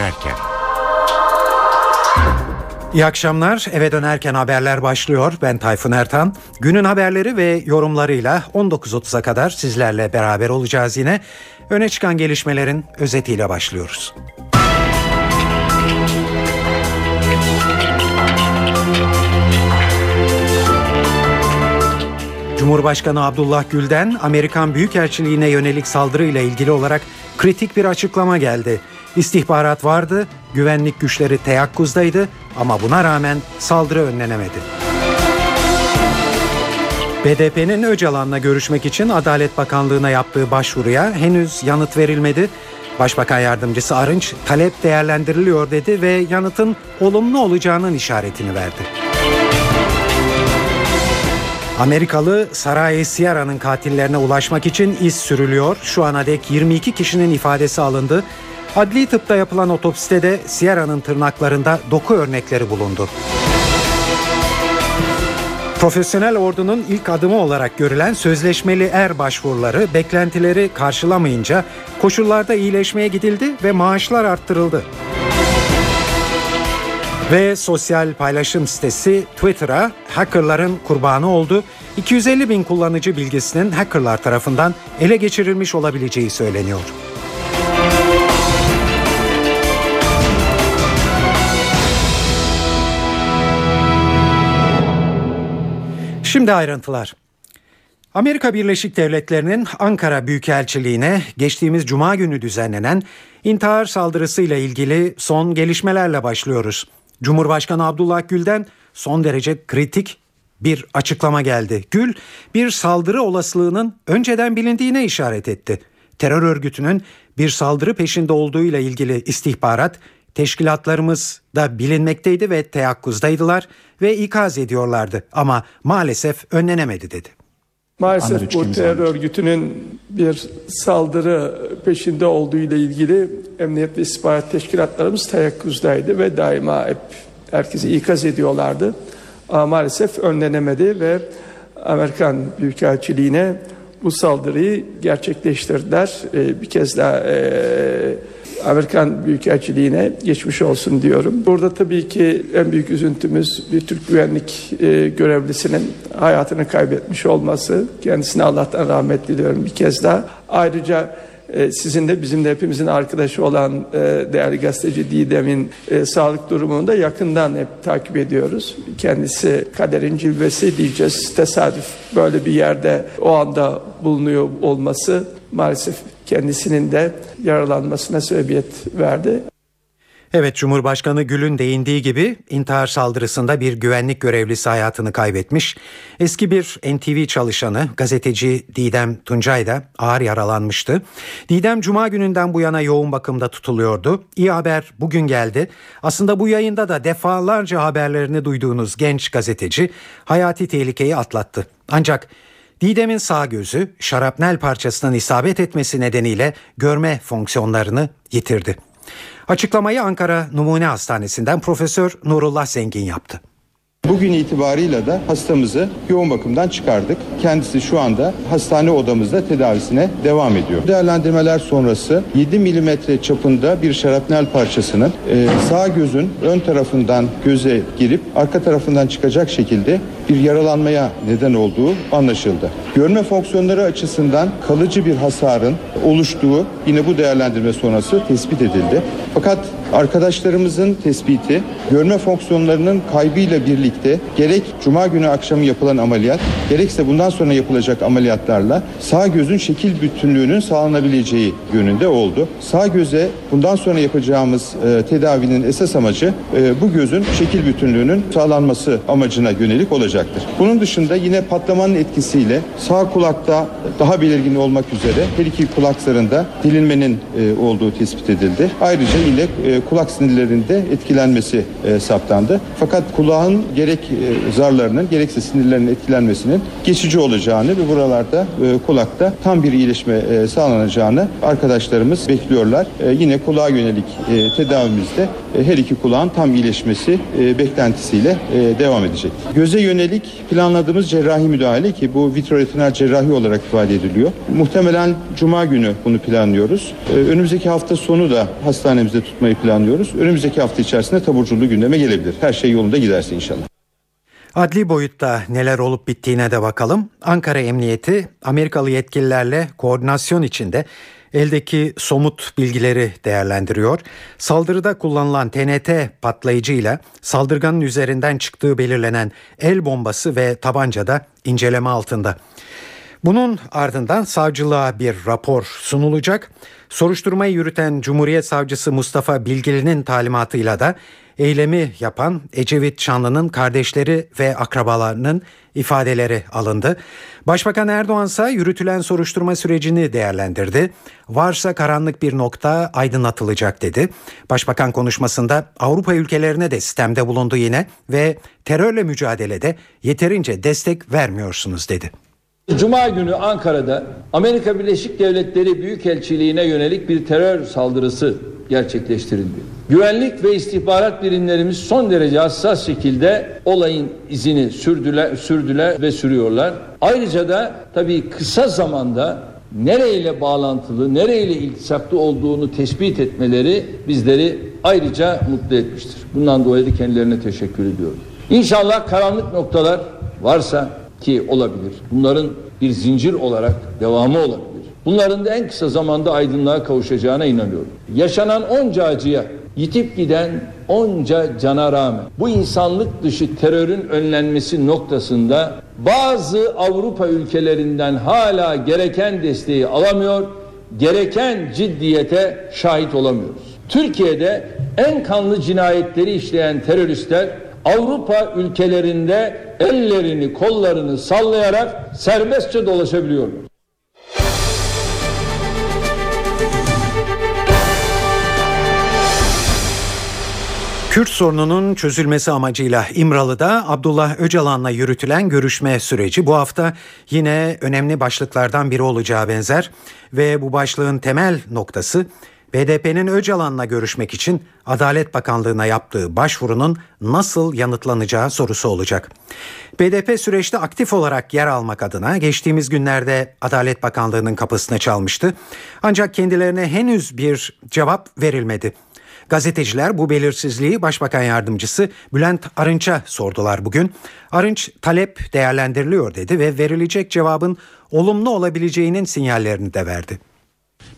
dönerken. İyi akşamlar. Eve dönerken haberler başlıyor. Ben Tayfun Ertan. Günün haberleri ve yorumlarıyla 19.30'a kadar sizlerle beraber olacağız yine. Öne çıkan gelişmelerin özetiyle başlıyoruz. Cumhurbaşkanı Abdullah Gül'den Amerikan Büyükelçiliğine yönelik saldırıyla ilgili olarak kritik bir açıklama geldi. İstihbarat vardı, güvenlik güçleri teyakkuzdaydı ama buna rağmen saldırı önlenemedi. BDP'nin Öcalan'la görüşmek için Adalet Bakanlığı'na yaptığı başvuruya henüz yanıt verilmedi. Başbakan Yardımcısı Arınç talep değerlendiriliyor dedi ve yanıtın olumlu olacağının işaretini verdi. Amerikalı Saray Sierra'nın katillerine ulaşmak için iz sürülüyor. Şu ana dek 22 kişinin ifadesi alındı. Adli tıpta yapılan otopside de Sierra'nın tırnaklarında doku örnekleri bulundu. Profesyonel ordunun ilk adımı olarak görülen sözleşmeli er başvuruları beklentileri karşılamayınca koşullarda iyileşmeye gidildi ve maaşlar arttırıldı. Ve sosyal paylaşım sitesi Twitter'a hackerların kurbanı oldu. 250 bin kullanıcı bilgisinin hackerlar tarafından ele geçirilmiş olabileceği söyleniyor. Şimdi ayrıntılar. Amerika Birleşik Devletleri'nin Ankara Büyükelçiliğine geçtiğimiz cuma günü düzenlenen intihar saldırısıyla ilgili son gelişmelerle başlıyoruz. Cumhurbaşkanı Abdullah Gül'den son derece kritik bir açıklama geldi. Gül bir saldırı olasılığının önceden bilindiğine işaret etti. Terör örgütünün bir saldırı peşinde olduğu ile ilgili istihbarat teşkilatlarımız da bilinmekteydi ve teyakkuzdaydılar ve ikaz ediyorlardı ama maalesef önlenemedi dedi. Maalesef bu terör örgütünün bir saldırı peşinde olduğu ile ilgili emniyet ve istihbarat teşkilatlarımız teyakkuzdaydı ve daima hep herkesi ikaz ediyorlardı. Ama maalesef önlenemedi ve Amerikan Büyükelçiliğine bu saldırıyı gerçekleştirdiler. Ee, bir kez daha e, Amerikan Büyükelçiliğine geçmiş olsun diyorum. Burada tabii ki en büyük üzüntümüz bir Türk güvenlik e, görevlisinin hayatını kaybetmiş olması. Kendisine Allah'tan rahmet diliyorum bir kez daha. Ayrıca e, sizin de bizim de hepimizin arkadaşı olan e, değerli gazeteci Didem'in sağlık durumunu da yakından hep takip ediyoruz. Kendisi kaderin cilvesi diyeceğiz. Tesadüf böyle bir yerde o anda bulunuyor olması maalesef kendisinin de yaralanmasına sebebiyet verdi. Evet Cumhurbaşkanı Gül'ün değindiği gibi intihar saldırısında bir güvenlik görevlisi hayatını kaybetmiş. Eski bir NTV çalışanı gazeteci Didem Tuncay da ağır yaralanmıştı. Didem Cuma gününden bu yana yoğun bakımda tutuluyordu. İyi haber bugün geldi. Aslında bu yayında da defalarca haberlerini duyduğunuz genç gazeteci hayati tehlikeyi atlattı. Ancak Didem'in sağ gözü şarapnel parçasının isabet etmesi nedeniyle görme fonksiyonlarını yitirdi. Açıklamayı Ankara Numune Hastanesi'nden Profesör Nurullah Zengin yaptı. Bugün itibarıyla da hastamızı yoğun bakımdan çıkardık. Kendisi şu anda hastane odamızda tedavisine devam ediyor. Değerlendirmeler sonrası 7 milimetre çapında bir şarapnel parçasının e, sağ gözün ön tarafından göze girip arka tarafından çıkacak şekilde bir yaralanmaya neden olduğu anlaşıldı. Görme fonksiyonları açısından kalıcı bir hasarın oluştuğu yine bu değerlendirme sonrası tespit edildi. Fakat arkadaşlarımızın tespiti görme fonksiyonlarının kaybıyla birlikte gerek cuma günü akşamı yapılan ameliyat gerekse bundan sonra yapılacak ameliyatlarla sağ gözün şekil bütünlüğünün sağlanabileceği yönünde oldu. Sağ göze bundan sonra yapacağımız e, tedavinin esas amacı e, bu gözün şekil bütünlüğünün sağlanması amacına yönelik olacaktır. Bunun dışında yine patlamanın etkisiyle sağ kulakta daha belirgin olmak üzere her iki kulak zarında delinmenin e, olduğu tespit edildi. Ayrıca ile e, kulak sinirlerinde etkilenmesi e, saptandı. Fakat kulağın gerek e, zarlarının gerekse sinirlerinin etkilenmesinin geçici olacağını ve buralarda e, kulakta tam bir iyileşme e, sağlanacağını arkadaşlarımız bekliyorlar. E, yine kulağa yönelik e, tedavimizde e, her iki kulağın tam iyileşmesi e, beklentisiyle e, devam edecek. Göze yönelik planladığımız cerrahi müdahale ki bu vitroretinal cerrahi olarak ifade ediliyor. Muhtemelen cuma günü bunu planlıyoruz. E, önümüzdeki hafta sonu da hastanemizde tutmayı planlıyoruz planlıyoruz. Önümüzdeki hafta içerisinde taburculuğu gündeme gelebilir. Her şey yolunda giderse inşallah. Adli boyutta neler olup bittiğine de bakalım. Ankara Emniyeti Amerikalı yetkililerle koordinasyon içinde eldeki somut bilgileri değerlendiriyor. Saldırıda kullanılan TNT patlayıcıyla saldırganın üzerinden çıktığı belirlenen el bombası ve tabanca da inceleme altında. Bunun ardından savcılığa bir rapor sunulacak. Soruşturmayı yürüten Cumhuriyet Savcısı Mustafa Bilgili'nin talimatıyla da eylemi yapan Ecevit Şanlı'nın kardeşleri ve akrabalarının ifadeleri alındı. Başbakan Erdoğan ise yürütülen soruşturma sürecini değerlendirdi. Varsa karanlık bir nokta aydınlatılacak dedi. Başbakan konuşmasında Avrupa ülkelerine de sistemde bulundu yine ve terörle mücadelede yeterince destek vermiyorsunuz dedi. Cuma günü Ankara'da Amerika Birleşik Devletleri Büyükelçiliğine yönelik bir terör saldırısı gerçekleştirildi. Güvenlik ve istihbarat birimlerimiz son derece hassas şekilde olayın izini sürdüler, sürdüler ve sürüyorlar. Ayrıca da tabii kısa zamanda nereyle bağlantılı, nereyle iltisaklı olduğunu tespit etmeleri bizleri ayrıca mutlu etmiştir. Bundan dolayı da kendilerine teşekkür ediyorum. İnşallah karanlık noktalar varsa ki olabilir. Bunların bir zincir olarak devamı olabilir. Bunların da en kısa zamanda aydınlığa kavuşacağına inanıyorum. Yaşanan onca acıya, yitip giden onca cana rağmen bu insanlık dışı terörün önlenmesi noktasında bazı Avrupa ülkelerinden hala gereken desteği alamıyor, gereken ciddiyete şahit olamıyoruz. Türkiye'de en kanlı cinayetleri işleyen teröristler Avrupa ülkelerinde ellerini kollarını sallayarak serbestçe dolaşabiliyorlar. Kürt sorununun çözülmesi amacıyla İmralı'da Abdullah Öcalan'la yürütülen görüşme süreci bu hafta yine önemli başlıklardan biri olacağı benzer ve bu başlığın temel noktası BDP'nin Öcalan'la görüşmek için Adalet Bakanlığı'na yaptığı başvurunun nasıl yanıtlanacağı sorusu olacak. BDP süreçte aktif olarak yer almak adına geçtiğimiz günlerde Adalet Bakanlığı'nın kapısına çalmıştı. Ancak kendilerine henüz bir cevap verilmedi. Gazeteciler bu belirsizliği Başbakan Yardımcısı Bülent Arınç'a sordular bugün. Arınç talep değerlendiriliyor dedi ve verilecek cevabın olumlu olabileceğinin sinyallerini de verdi.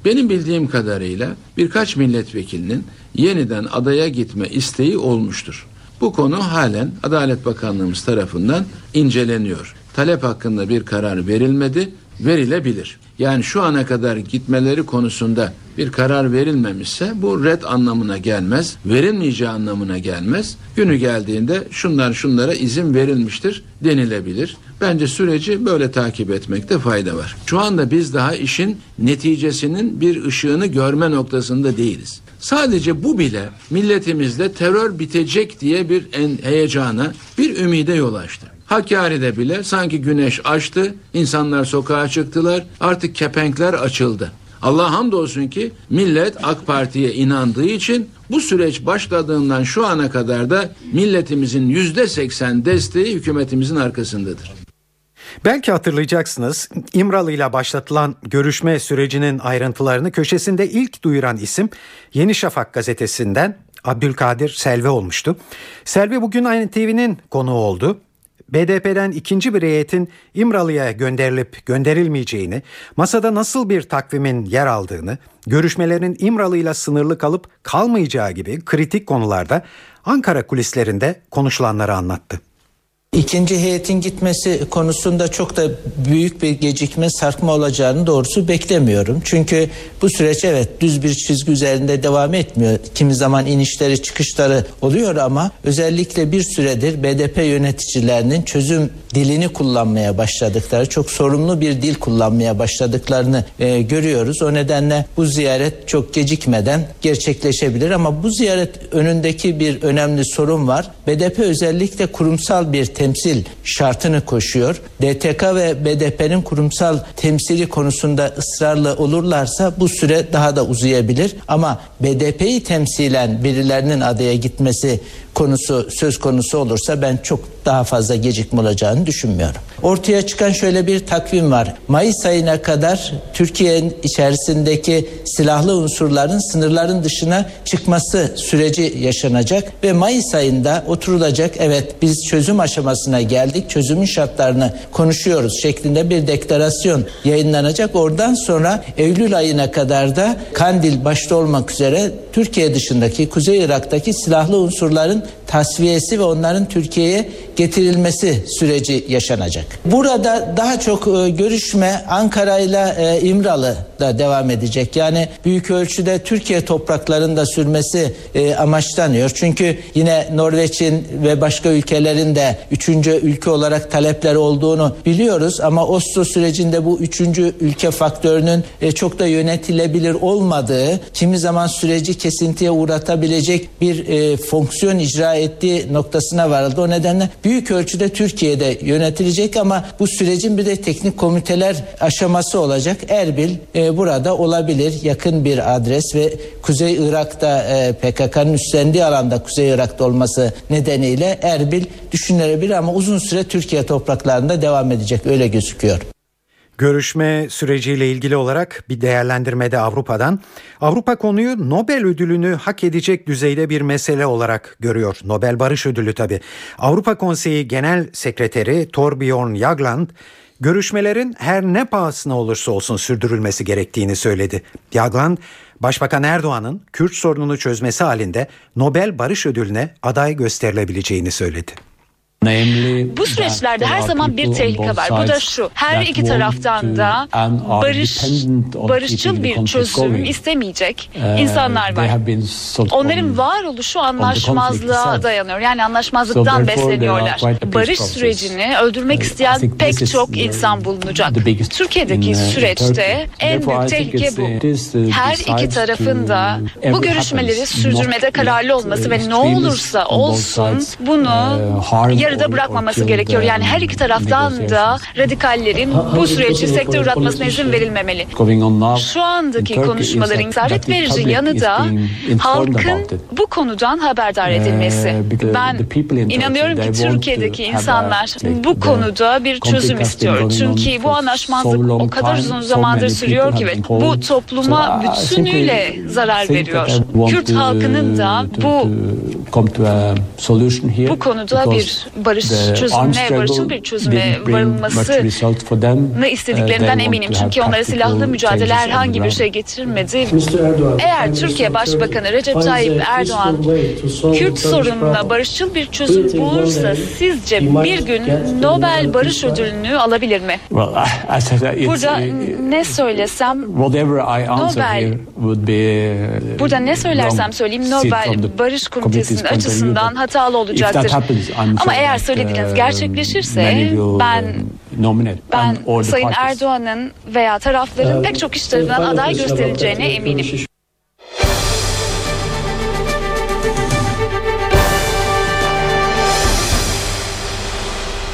Benim bildiğim kadarıyla birkaç milletvekilinin yeniden adaya gitme isteği olmuştur. Bu konu halen Adalet Bakanlığımız tarafından inceleniyor. Talep hakkında bir karar verilmedi, verilebilir. Yani şu ana kadar gitmeleri konusunda bir karar verilmemişse bu red anlamına gelmez, verilmeyeceği anlamına gelmez. Günü geldiğinde şunlar şunlara izin verilmiştir denilebilir. Bence süreci böyle takip etmekte fayda var. Şu anda biz daha işin neticesinin bir ışığını görme noktasında değiliz. Sadece bu bile milletimizde terör bitecek diye bir heyecana, bir ümide yol açtı. Hakkari'de bile sanki güneş açtı, insanlar sokağa çıktılar, artık kepenkler açıldı. Allah hamdolsun ki millet AK Parti'ye inandığı için bu süreç başladığından şu ana kadar da milletimizin yüzde seksen desteği hükümetimizin arkasındadır. Belki hatırlayacaksınız İmralı ile başlatılan görüşme sürecinin ayrıntılarını köşesinde ilk duyuran isim Yeni Şafak gazetesinden Abdülkadir Selvi olmuştu. Selvi bugün aynı TV'nin konuğu oldu. BDP'den ikinci bir heyetin İmralı'ya gönderilip gönderilmeyeceğini, masada nasıl bir takvimin yer aldığını, görüşmelerin İmralı'yla sınırlı kalıp kalmayacağı gibi kritik konularda Ankara kulislerinde konuşulanları anlattı. İkinci heyetin gitmesi konusunda çok da büyük bir gecikme sarkma olacağını doğrusu beklemiyorum. Çünkü bu süreç evet düz bir çizgi üzerinde devam etmiyor. Kimi zaman inişleri çıkışları oluyor ama özellikle bir süredir BDP yöneticilerinin çözüm dilini kullanmaya başladıkları, çok sorumlu bir dil kullanmaya başladıklarını e, görüyoruz. O nedenle bu ziyaret çok gecikmeden gerçekleşebilir ama bu ziyaret önündeki bir önemli sorun var. BDP özellikle kurumsal bir temsil şartını koşuyor. DTK ve BDP'nin kurumsal temsili konusunda ısrarlı olurlarsa bu süre daha da uzayabilir. Ama BDP'yi temsilen birilerinin adaya gitmesi konusu söz konusu olursa ben çok daha fazla gecikme olacağını düşünmüyorum. Ortaya çıkan şöyle bir takvim var. Mayıs ayına kadar Türkiye'nin içerisindeki silahlı unsurların sınırların dışına çıkması süreci yaşanacak ve Mayıs ayında oturulacak evet biz çözüm aşamasına geldik çözümün şartlarını konuşuyoruz şeklinde bir deklarasyon yayınlanacak. Oradan sonra Eylül ayına kadar da Kandil başta olmak üzere Türkiye dışındaki Kuzey Irak'taki silahlı unsurların tasfiyesi ve onların Türkiye'ye getirilmesi süreci yaşanacak. Burada daha çok e, görüşme Ankara ile e, İmralı'da devam edecek. Yani büyük ölçüde Türkiye topraklarında sürmesi e, amaçlanıyor. Çünkü yine Norveç'in ve başka ülkelerin de üçüncü ülke olarak talepleri olduğunu biliyoruz. Ama Oslo sürecinde bu üçüncü ülke faktörünün çok da yönetilebilir olmadığı, kimi zaman süreci kesintiye uğratabilecek bir fonksiyon icra ettiği noktasına varıldı. O nedenle büyük ölçüde Türkiye'de yönetilecek ama bu sürecin bir de teknik komiteler aşaması olacak. Erbil e, burada olabilir yakın bir adres ve Kuzey Irak'ta e, PKK'nın üstlendiği alanda Kuzey Irak'ta olması nedeniyle Erbil düşünülebilir ama uzun süre Türkiye topraklarında devam edecek öyle gözüküyor. Görüşme süreciyle ilgili olarak bir değerlendirmede Avrupa'dan Avrupa konuyu Nobel ödülünü hak edecek düzeyde bir mesele olarak görüyor. Nobel Barış Ödülü tabi. Avrupa Konseyi Genel Sekreteri Torbjörn Jagland görüşmelerin her ne pahasına olursa olsun sürdürülmesi gerektiğini söyledi. Jagland Başbakan Erdoğan'ın Kürt sorununu çözmesi halinde Nobel Barış Ödülüne aday gösterilebileceğini söyledi. Bu süreçlerde her zaman bir tehlike var. Bu da şu. Her iki taraftan da barış, barışçıl bir çözüm istemeyecek Uh, insanlar var. Onların varoluşu anlaşmazlığa dayanıyor. Yani anlaşmazlıktan besleniyorlar. Barış sürecini öldürmek isteyen pek çok insan bulunacak. Türkiye'deki uh, süreçte en büyük tehlike bu. Her iki tarafın da bu görüşmeleri sürdürmede kararlı olması ve ne olursa olsun bunu yarıda bırakmaması gerekiyor. Yani her iki taraftan da radikallerin bu süreci sektör uğratmasına izin verilmemeli. Şu andaki konuşmaların zaret verici yanı da halkın bu konudan haberdar edilmesi. Ben inanıyorum ki Türkiye'deki insanlar bu konuda bir çözüm istiyor. Çünkü bu anlaşmazlık o kadar uzun zamandır sürüyor ki ve bu topluma bütünüyle zarar veriyor. Kürt halkının da bu bu konuda bir barış çözümüne, barışçıl bir çözüme varılmasını istediklerinden eminim. Çünkü onlara silahlı mücadele herhangi bir şey getirmedi. Eğer Türkiye Başbakanı Recep Tayyip Erdoğan Kürt sorununa barışçıl bir çözüm bulursa sizce bir gün Nobel Barış Ödülünü alabilir mi? Burada ne söylesem Nobel Burada ne söylersem söyleyeyim Nobel Barış Komitesi'nin açısından hatalı olacaktır. Ama eğer söylediğiniz gerçekleşirse ben ben Sayın Erdoğan'ın veya tarafların pek çok iş tarafından aday gösterileceğine eminim.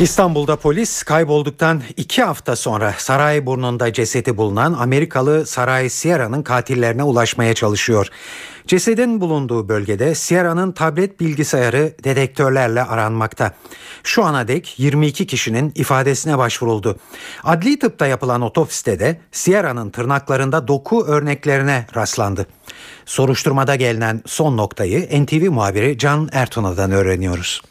İstanbul'da polis kaybolduktan iki hafta sonra Sarayburnu'nda cesedi bulunan Amerikalı Saray Sierra'nın katillerine ulaşmaya çalışıyor. Cesedin bulunduğu bölgede Sierra'nın tablet bilgisayarı dedektörlerle aranmakta. Şu ana dek 22 kişinin ifadesine başvuruldu. Adli tıpta yapılan otopside de Sierra'nın tırnaklarında doku örneklerine rastlandı. Soruşturmada gelinen son noktayı NTV muhabiri Can Ertuna'dan öğreniyoruz.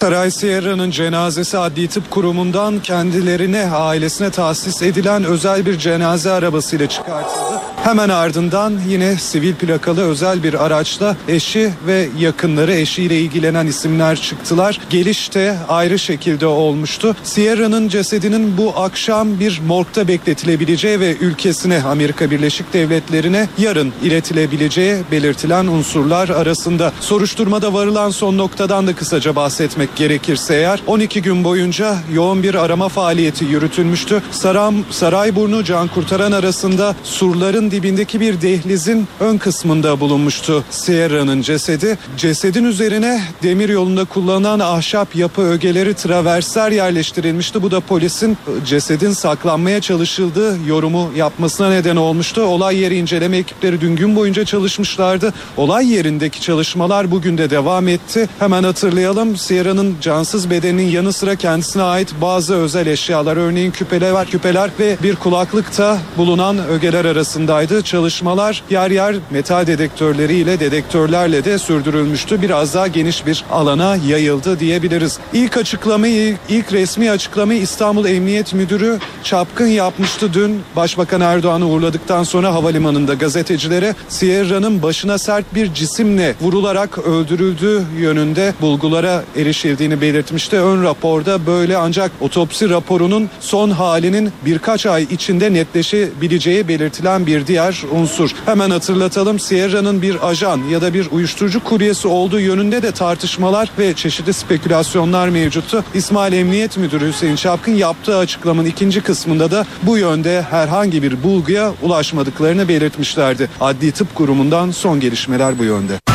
Saray Sierra'nın cenazesi Adli Tıp Kurumu'ndan kendilerine, ailesine tahsis edilen özel bir cenaze arabasıyla çıkartıldı. Hemen ardından yine sivil plakalı özel bir araçla eşi ve yakınları eşiyle ilgilenen isimler çıktılar. Geliş de ayrı şekilde olmuştu. Sierra'nın cesedinin bu akşam bir morgda bekletilebileceği ve ülkesine Amerika Birleşik Devletleri'ne yarın iletilebileceği belirtilen unsurlar arasında. Soruşturmada varılan son noktadan da kısaca bahsetmek gerekirse eğer 12 gün boyunca yoğun bir arama faaliyeti yürütülmüştü. Saram, Sarayburnu Can Kurtaran arasında surların dibindeki bir dehlizin ön kısmında bulunmuştu Sierra'nın cesedi. Cesedin üzerine demir yolunda kullanılan ahşap yapı ögeleri traversler yerleştirilmişti. Bu da polisin cesedin saklanmaya çalışıldığı yorumu yapmasına neden olmuştu. Olay yeri inceleme ekipleri dün gün boyunca çalışmışlardı. Olay yerindeki çalışmalar bugün de devam etti. Hemen hatırlayalım Sierra'nın cansız bedeninin yanı sıra kendisine ait bazı özel eşyalar örneğin küpeler, küpeler ve bir kulaklıkta bulunan ögeler arasındaydı. Çalışmalar yer yer metal dedektörleriyle dedektörlerle de sürdürülmüştü. Biraz daha geniş bir alana yayıldı diyebiliriz. İlk açıklamayı, ilk resmi açıklamayı İstanbul Emniyet Müdürü Çapkın yapmıştı dün. Başbakan Erdoğan'ı uğurladıktan sonra havalimanında gazetecilere Sierra'nın başına sert bir cisimle vurularak öldürüldüğü yönünde bulgulara erişildiğini belirtmişti. Ön raporda böyle ancak otopsi raporunun son halinin birkaç ay içinde netleşebileceği belirtilen bir diğer unsur. Hemen hatırlatalım Sierra'nın bir ajan ya da bir uyuşturucu kuryesi olduğu yönünde de tartışmalar ve çeşitli spekülasyonlar mevcuttu. İsmail Emniyet Müdürü Hüseyin Çapkın yaptığı açıklamanın ikinci kısmında da bu yönde herhangi bir bulguya ulaşmadıklarını belirtmişlerdi. Adli Tıp Kurumu'ndan son gelişmeler bu yönde.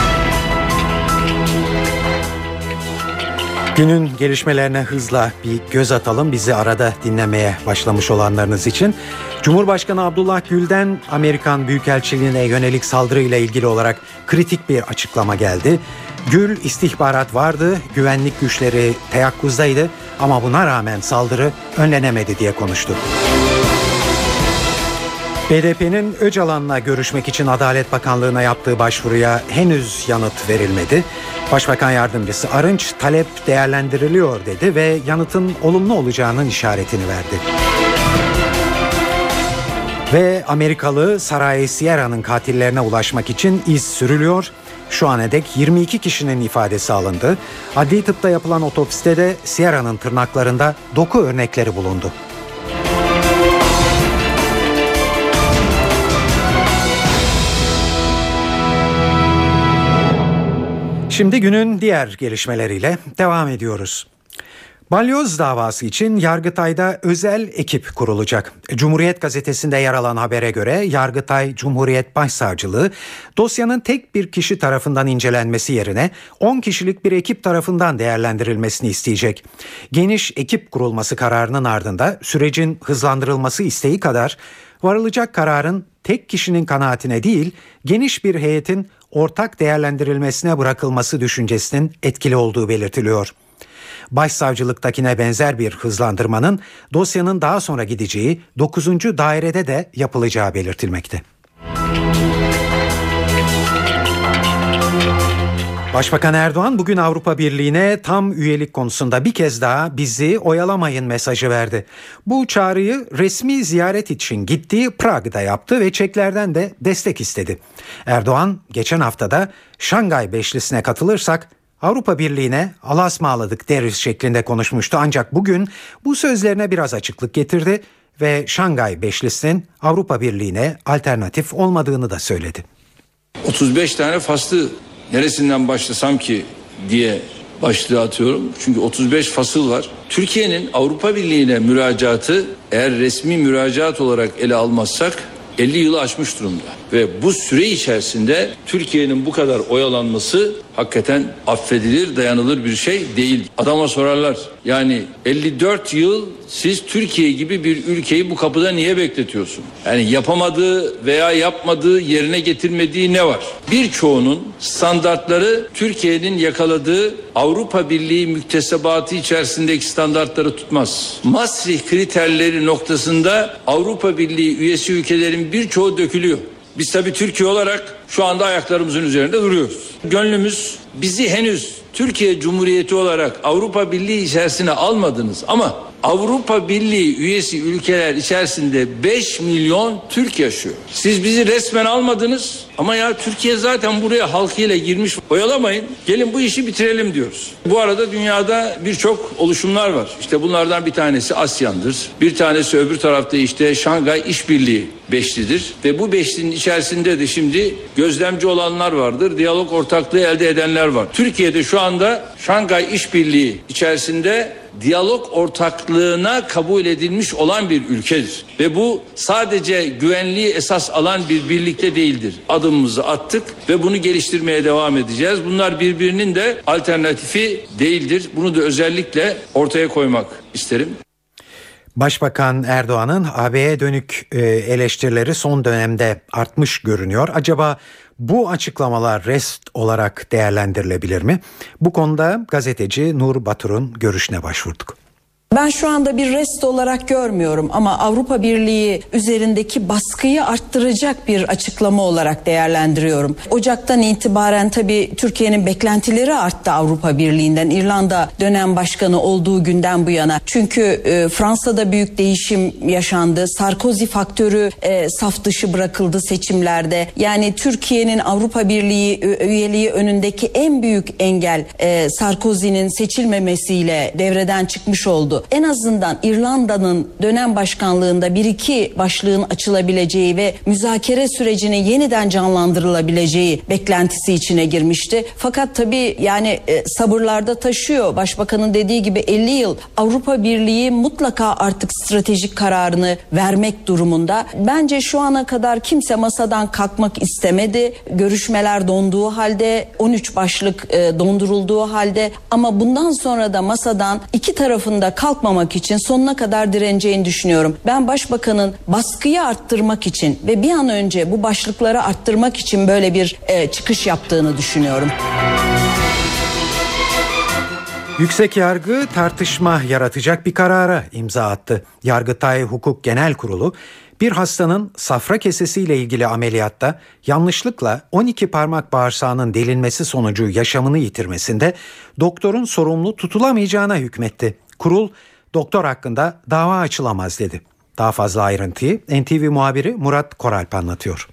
Günün gelişmelerine hızla bir göz atalım bizi arada dinlemeye başlamış olanlarınız için. Cumhurbaşkanı Abdullah Gül'den Amerikan Büyükelçiliğine yönelik saldırıyla ilgili olarak kritik bir açıklama geldi. Gül istihbarat vardı, güvenlik güçleri teyakkuzdaydı ama buna rağmen saldırı önlenemedi diye konuştu. BDP'nin Öcalan'la görüşmek için Adalet Bakanlığı'na yaptığı başvuruya henüz yanıt verilmedi. Başbakan Yardımcısı Arınç talep değerlendiriliyor dedi ve yanıtın olumlu olacağının işaretini verdi. Ve Amerikalı Saray Sierra'nın katillerine ulaşmak için iz sürülüyor. Şu ana dek 22 kişinin ifadesi alındı. Adli tıpta yapılan otopside de Sierra'nın tırnaklarında doku örnekleri bulundu. Şimdi günün diğer gelişmeleriyle devam ediyoruz. Balyoz davası için Yargıtay'da özel ekip kurulacak. Cumhuriyet gazetesinde yer alan habere göre Yargıtay Cumhuriyet Başsavcılığı dosyanın tek bir kişi tarafından incelenmesi yerine 10 kişilik bir ekip tarafından değerlendirilmesini isteyecek. Geniş ekip kurulması kararının ardında sürecin hızlandırılması isteği kadar varılacak kararın tek kişinin kanaatine değil geniş bir heyetin ortak değerlendirilmesine bırakılması düşüncesinin etkili olduğu belirtiliyor. Başsavcılıktakine benzer bir hızlandırmanın dosyanın daha sonra gideceği 9. dairede de yapılacağı belirtilmekte. Başbakan Erdoğan bugün Avrupa Birliği'ne tam üyelik konusunda bir kez daha bizi oyalamayın mesajı verdi. Bu çağrıyı resmi ziyaret için gittiği Prag'da yaptı ve Çeklerden de destek istedi. Erdoğan geçen haftada Şangay Beşlisi'ne katılırsak Avrupa Birliği'ne alasmaladık deriz şeklinde konuşmuştu ancak bugün bu sözlerine biraz açıklık getirdi ve Şangay Beşlisi'nin Avrupa Birliği'ne alternatif olmadığını da söyledi. 35 tane faslı neresinden başlasam ki diye başlığı atıyorum. Çünkü 35 fasıl var. Türkiye'nin Avrupa Birliği'ne müracaatı eğer resmi müracaat olarak ele almazsak 50 yılı aşmış durumda. Ve bu süre içerisinde Türkiye'nin bu kadar oyalanması hakikaten affedilir, dayanılır bir şey değil. Adama sorarlar. Yani 54 yıl siz Türkiye gibi bir ülkeyi bu kapıda niye bekletiyorsun? Yani yapamadığı veya yapmadığı yerine getirmediği ne var? Birçoğunun standartları Türkiye'nin yakaladığı Avrupa Birliği müktesebatı içerisindeki standartları tutmaz. Maastricht kriterleri noktasında Avrupa Birliği üyesi ülkelerin birçoğu dökülüyor. Biz tabii Türkiye olarak şu anda ayaklarımızın üzerinde duruyoruz. Gönlümüz bizi henüz Türkiye Cumhuriyeti olarak Avrupa Birliği içerisine almadınız ama Avrupa Birliği üyesi ülkeler içerisinde 5 milyon Türk yaşıyor. Siz bizi resmen almadınız ama ya Türkiye zaten buraya halkıyla girmiş. Oyalamayın. Gelin bu işi bitirelim diyoruz. Bu arada dünyada birçok oluşumlar var. İşte bunlardan bir tanesi ASEAN'dır. Bir tanesi öbür tarafta işte Şangay İşbirliği beşlidir ve bu beşlinin içerisinde de şimdi gözlemci olanlar vardır. Diyalog ortaklığı elde edenler var. Türkiye'de şu anda Şangay İşbirliği içerisinde diyalog ortaklığına kabul edilmiş olan bir ülkedir. Ve bu sadece güvenliği esas alan bir birlikte değildir. Adımımızı attık ve bunu geliştirmeye devam edeceğiz. Bunlar birbirinin de alternatifi değildir. Bunu da özellikle ortaya koymak isterim. Başbakan Erdoğan'ın AB'ye dönük e, eleştirileri son dönemde artmış görünüyor. Acaba bu açıklamalar rest olarak değerlendirilebilir mi? Bu konuda gazeteci Nur Batur'un görüşüne başvurduk. Ben şu anda bir rest olarak görmüyorum ama Avrupa Birliği üzerindeki baskıyı arttıracak bir açıklama olarak değerlendiriyorum. Ocaktan itibaren tabii Türkiye'nin beklentileri arttı Avrupa Birliği'nden. İrlanda dönem başkanı olduğu günden bu yana. Çünkü e, Fransa'da büyük değişim yaşandı. Sarkozy faktörü e, saf dışı bırakıldı seçimlerde. Yani Türkiye'nin Avrupa Birliği üyeliği önündeki en büyük engel e, Sarkozy'nin seçilmemesiyle devreden çıkmış oldu. En azından İrlanda'nın dönem başkanlığında bir iki başlığın açılabileceği ve müzakere sürecinin yeniden canlandırılabileceği beklentisi içine girmişti. Fakat tabii yani e, sabırlarda taşıyor. Başbakanın dediği gibi 50 yıl Avrupa Birliği mutlaka artık stratejik kararını vermek durumunda. Bence şu ana kadar kimse masadan kalkmak istemedi. Görüşmeler donduğu halde 13 başlık e, dondurulduğu halde ama bundan sonra da masadan iki tarafında kalk kalkmamak için sonuna kadar direneceğini düşünüyorum. Ben başbakanın baskıyı arttırmak için ve bir an önce bu başlıkları arttırmak için böyle bir e, çıkış yaptığını düşünüyorum. Yüksek yargı tartışma yaratacak bir karara imza attı. Yargıtay Hukuk Genel Kurulu bir hastanın safra kesesiyle ilgili ameliyatta yanlışlıkla 12 parmak bağırsağının delinmesi sonucu yaşamını yitirmesinde doktorun sorumlu tutulamayacağına hükmetti. Kurul doktor hakkında dava açılamaz dedi. Daha fazla ayrıntıyı NTV muhabiri Murat Koralp anlatıyor.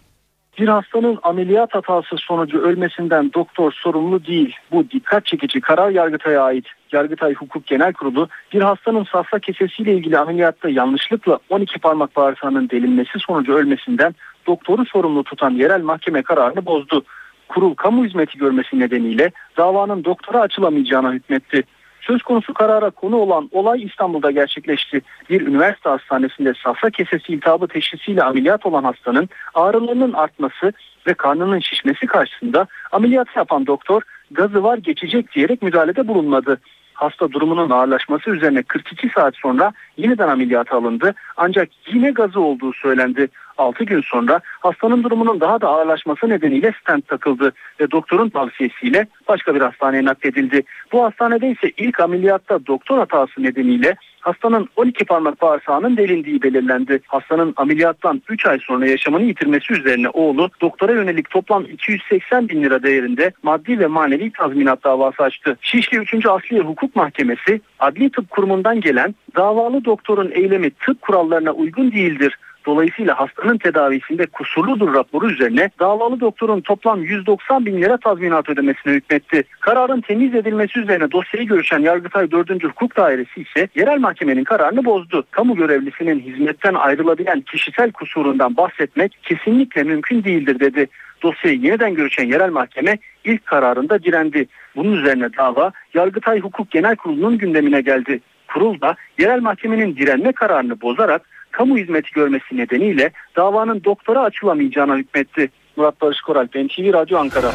Bir hastanın ameliyat hatası sonucu ölmesinden doktor sorumlu değil. Bu dikkat çekici karar Yargıtay'a ait. Yargıtay Hukuk Genel Kurulu bir hastanın safra kesesiyle ilgili ameliyatta yanlışlıkla 12 parmak bağırsağının delinmesi sonucu ölmesinden doktoru sorumlu tutan yerel mahkeme kararını bozdu. Kurul kamu hizmeti görmesi nedeniyle davanın doktora açılamayacağına hükmetti. Söz konusu karara konu olan olay İstanbul'da gerçekleşti. Bir üniversite hastanesinde safra kesesi iltihabı teşhisiyle ameliyat olan hastanın ağrılarının artması ve karnının şişmesi karşısında ameliyat yapan doktor gazı var geçecek diyerek müdahalede bulunmadı. Hasta durumunun ağırlaşması üzerine 42 saat sonra yeniden ameliyata alındı ancak yine gazı olduğu söylendi. 6 gün sonra hastanın durumunun daha da ağırlaşması nedeniyle stent takıldı ve doktorun tavsiyesiyle başka bir hastaneye nakledildi. Bu hastanede ise ilk ameliyatta doktor hatası nedeniyle hastanın 12 parmak bağırsağının delindiği belirlendi. Hastanın ameliyattan 3 ay sonra yaşamını yitirmesi üzerine oğlu doktora yönelik toplam 280 bin lira değerinde maddi ve manevi tazminat davası açtı. Şişli 3. Asliye Hukuk Mahkemesi Adli Tıp Kurumu'ndan gelen davalı doktorun eylemi tıp kurallarına uygun değildir. Dolayısıyla hastanın tedavisinde kusurludur raporu üzerine davalı doktorun toplam 190 bin lira tazminat ödemesine hükmetti. Kararın temiz edilmesi üzerine dosyayı görüşen Yargıtay 4. Hukuk Dairesi ise yerel mahkemenin kararını bozdu. Kamu görevlisinin hizmetten ayrılabilen kişisel kusurundan bahsetmek kesinlikle mümkün değildir dedi. Dosyayı yeniden görüşen yerel mahkeme ilk kararında direndi. Bunun üzerine dava Yargıtay Hukuk Genel Kurulu'nun gündemine geldi. Kurul da yerel mahkemenin direnme kararını bozarak kamu hizmeti görmesi nedeniyle davanın doktora açılamayacağına hükmetti. Murat Barış Koral, NTV Radyo Ankara.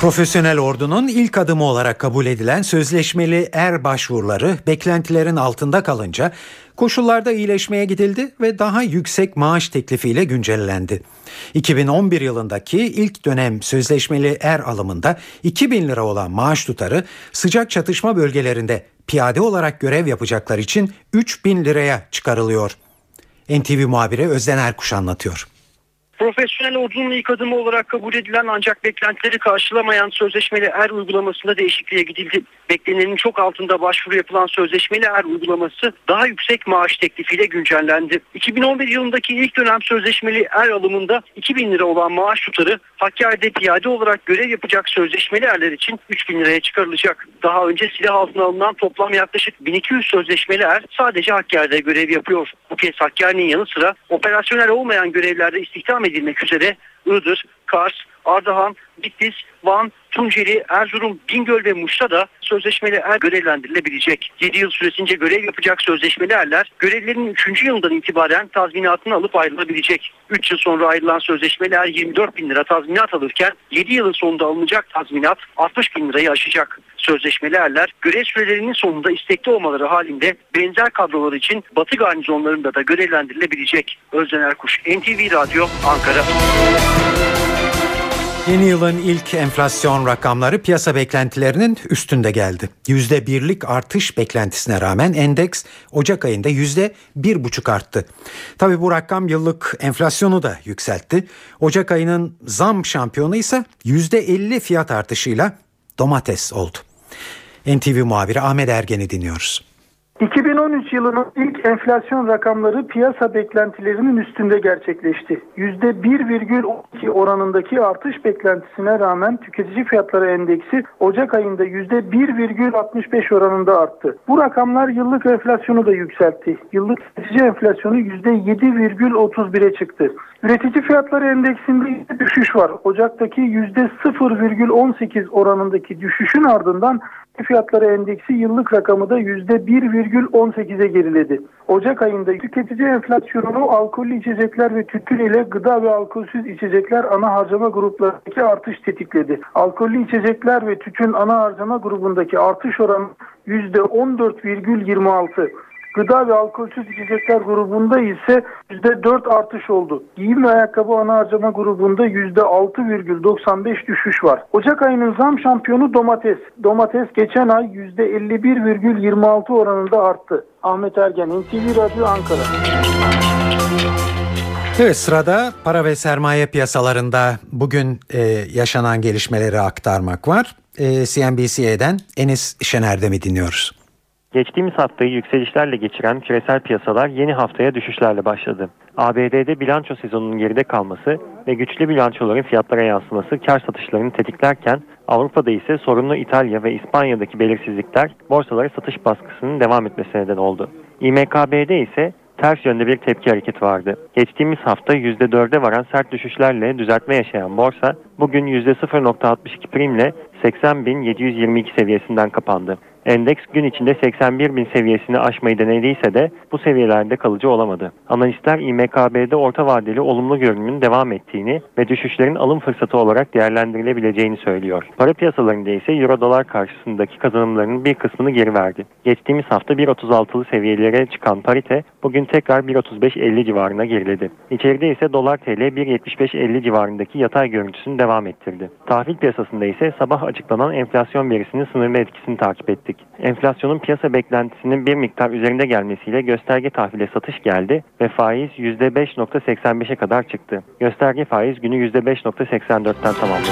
Profesyonel ordunun ilk adımı olarak kabul edilen sözleşmeli er başvuruları beklentilerin altında kalınca koşullarda iyileşmeye gidildi ve daha yüksek maaş teklifiyle güncellendi. 2011 yılındaki ilk dönem sözleşmeli er alımında 2000 lira olan maaş tutarı sıcak çatışma bölgelerinde piyade olarak görev yapacaklar için 3000 liraya çıkarılıyor. NTV muhabiri Özden Erkuş anlatıyor. Profesyonel ordunun ilk adımı olarak kabul edilen ancak beklentileri karşılamayan sözleşmeli er uygulamasında değişikliğe gidildi. Beklenenin çok altında başvuru yapılan sözleşmeli er uygulaması daha yüksek maaş teklifiyle güncellendi. 2011 yılındaki ilk dönem sözleşmeli er alımında 2000 lira olan maaş tutarı Hakkari'de piyade olarak görev yapacak sözleşmeli erler için 3000 liraya çıkarılacak. Daha önce silah altına alınan toplam yaklaşık 1200 sözleşmeli er sadece Hakkari'de görev yapıyor. Bu kez Hakkari'nin yanı sıra operasyonel olmayan görevlerde istihdam edilmek üzere Iğdır, Kars, Ardahan, Bitlis, Van, Tunceli, Erzurum, Bingöl ve Muş'ta da sözleşmeli er görevlendirilebilecek. 7 yıl süresince görev yapacak sözleşmeli erler görevlerinin 3. yılından itibaren tazminatını alıp ayrılabilecek. 3 yıl sonra ayrılan sözleşmeli er 24 bin lira tazminat alırken 7 yılın sonunda alınacak tazminat 60 bin lirayı aşacak. Sözleşmeli erler görev sürelerinin sonunda istekli olmaları halinde benzer kadrolar için Batı garnizonlarında da görevlendirilebilecek. Özden Erkuş, NTV Radyo, Ankara. Yeni yılın ilk enflasyon rakamları piyasa beklentilerinin üstünde geldi. Yüzde birlik artış beklentisine rağmen endeks Ocak ayında yüzde bir buçuk arttı. Tabi bu rakam yıllık enflasyonu da yükseltti. Ocak ayının zam şampiyonu ise yüzde elli fiyat artışıyla domates oldu. NTV muhabiri Ahmet Ergen'i dinliyoruz. 2013 yılının ilk enflasyon rakamları piyasa beklentilerinin üstünde gerçekleşti. %1,12 oranındaki artış beklentisine rağmen tüketici fiyatları endeksi Ocak ayında %1,65 oranında arttı. Bu rakamlar yıllık enflasyonu da yükseltti. Yıllık tüketici enflasyonu %7,31'e çıktı. Üretici fiyatları endeksinde düşüş var. Ocak'taki %0,18 oranındaki düşüşün ardından fiyatları endeksi yıllık rakamı da %1,18'e geriledi. Ocak ayında tüketici enflasyonunu alkollü içecekler ve tütün ile gıda ve alkolsüz içecekler ana harcama gruplarındaki artış tetikledi. Alkollü içecekler ve tütün ana harcama grubundaki artış oranı %14,26. Gıda ve alkolsüz içecekler grubunda ise %4 artış oldu. Giyim ve ayakkabı ana harcama grubunda %6,95 düşüş var. Ocak ayının zam şampiyonu domates. Domates geçen ay %51,26 oranında arttı. Ahmet Ergen, NTV Radyo Ankara. Evet sırada para ve sermaye piyasalarında bugün e, yaşanan gelişmeleri aktarmak var. E, CNBC'den Enis Şener'de mi dinliyoruz? Geçtiğimiz haftayı yükselişlerle geçiren küresel piyasalar yeni haftaya düşüşlerle başladı. ABD'de bilanço sezonunun geride kalması ve güçlü bilançoların fiyatlara yansıması kar satışlarını tetiklerken Avrupa'da ise sorunlu İtalya ve İspanya'daki belirsizlikler borsalara satış baskısının devam etmesine neden oldu. İMKB'de ise ters yönde bir tepki hareketi vardı. Geçtiğimiz hafta %4'e varan sert düşüşlerle düzeltme yaşayan borsa bugün %0.62 primle 80.722 seviyesinden kapandı. Endeks gün içinde 81 bin seviyesini aşmayı denediyse de bu seviyelerde kalıcı olamadı. Analistler İMKB'de orta vadeli olumlu görünümün devam ettiğini ve düşüşlerin alım fırsatı olarak değerlendirilebileceğini söylüyor. Para piyasalarında ise Euro dolar karşısındaki kazanımlarının bir kısmını geri verdi. Geçtiğimiz hafta 1.36'lı seviyelere çıkan parite bugün tekrar 1.35-50 civarına geriledi. İçeride ise dolar TL 1.75-50 civarındaki yatay görüntüsünü devam ettirdi. Tahvil piyasasında ise sabah açıklanan enflasyon verisinin sınırlı etkisini takip ettik. Enflasyonun piyasa beklentisinin bir miktar üzerinde gelmesiyle gösterge tahvile satış geldi ve faiz %5.85'e kadar çıktı. Gösterge faiz günü %5.84'ten tamamladı.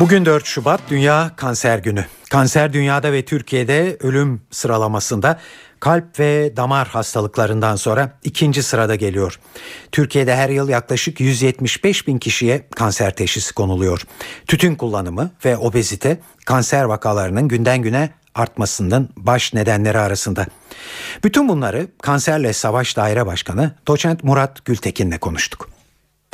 Bugün 4 Şubat Dünya Kanser Günü. Kanser dünyada ve Türkiye'de ölüm sıralamasında kalp ve damar hastalıklarından sonra ikinci sırada geliyor. Türkiye'de her yıl yaklaşık 175 bin kişiye kanser teşhisi konuluyor. Tütün kullanımı ve obezite kanser vakalarının günden güne artmasının baş nedenleri arasında. Bütün bunları Kanserle Savaş Daire Başkanı Doçent Murat Gültekin'le konuştuk.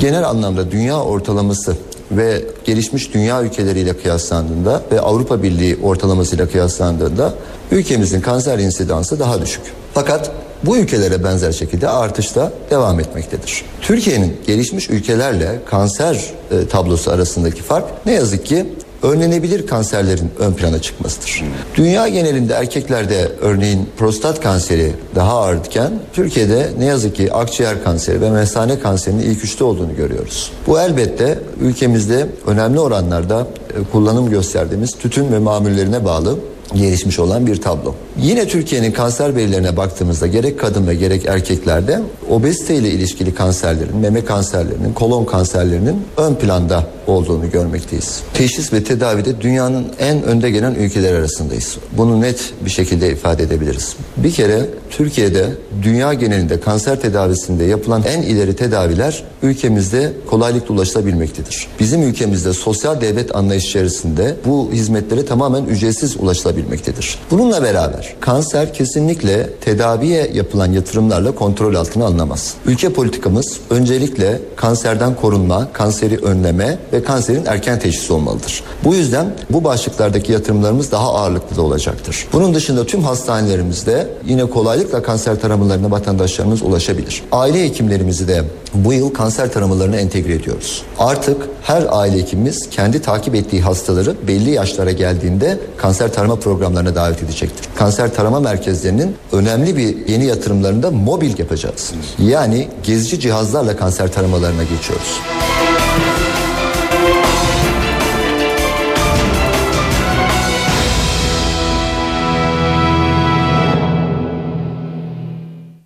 Genel anlamda dünya ortalaması ve gelişmiş dünya ülkeleriyle kıyaslandığında ve Avrupa Birliği ortalamasıyla kıyaslandığında ülkemizin kanser insidansı daha düşük. Fakat bu ülkelere benzer şekilde artışta devam etmektedir. Türkiye'nin gelişmiş ülkelerle kanser e, tablosu arasındaki fark ne yazık ki önlenebilir kanserlerin ön plana çıkmasıdır. Dünya genelinde erkeklerde örneğin prostat kanseri daha ağırken Türkiye'de ne yazık ki akciğer kanseri ve mesane kanserinin ilk üçte olduğunu görüyoruz. Bu elbette ülkemizde önemli oranlarda e, kullanım gösterdiğimiz tütün ve mamullerine bağlı gelişmiş olan bir tablo. Yine Türkiye'nin kanser verilerine baktığımızda gerek kadın ve gerek erkeklerde obezite ile ilişkili kanserlerin, meme kanserlerinin, kolon kanserlerinin ön planda olduğunu görmekteyiz. Teşhis ve tedavide dünyanın en önde gelen ülkeler arasındayız. Bunu net bir şekilde ifade edebiliriz. Bir kere Türkiye'de dünya genelinde kanser tedavisinde yapılan en ileri tedaviler ülkemizde kolaylıkla ulaşılabilmektedir. Bizim ülkemizde sosyal devlet anlayış içerisinde bu hizmetlere tamamen ücretsiz ulaşılabilmektedir. Bununla beraber kanser kesinlikle tedaviye yapılan yatırımlarla kontrol altına alınamaz. Ülke politikamız öncelikle kanserden korunma, kanseri önleme ve kanserin erken teşhisi olmalıdır. Bu yüzden bu başlıklardaki yatırımlarımız daha ağırlıklı da olacaktır. Bunun dışında tüm hastanelerimizde yine kolaylıkla kanser taramalarına vatandaşlarımız ulaşabilir. Aile hekimlerimizi de bu yıl kanser taramalarına entegre ediyoruz. Artık her aile hekimimiz kendi takip ettiği hastaları belli yaşlara geldiğinde kanser tarama programlarına davet edecektir. Kanser tarama merkezlerinin önemli bir yeni yatırımlarında mobil yapacağız. Yani gezici cihazlarla kanser taramalarına geçiyoruz.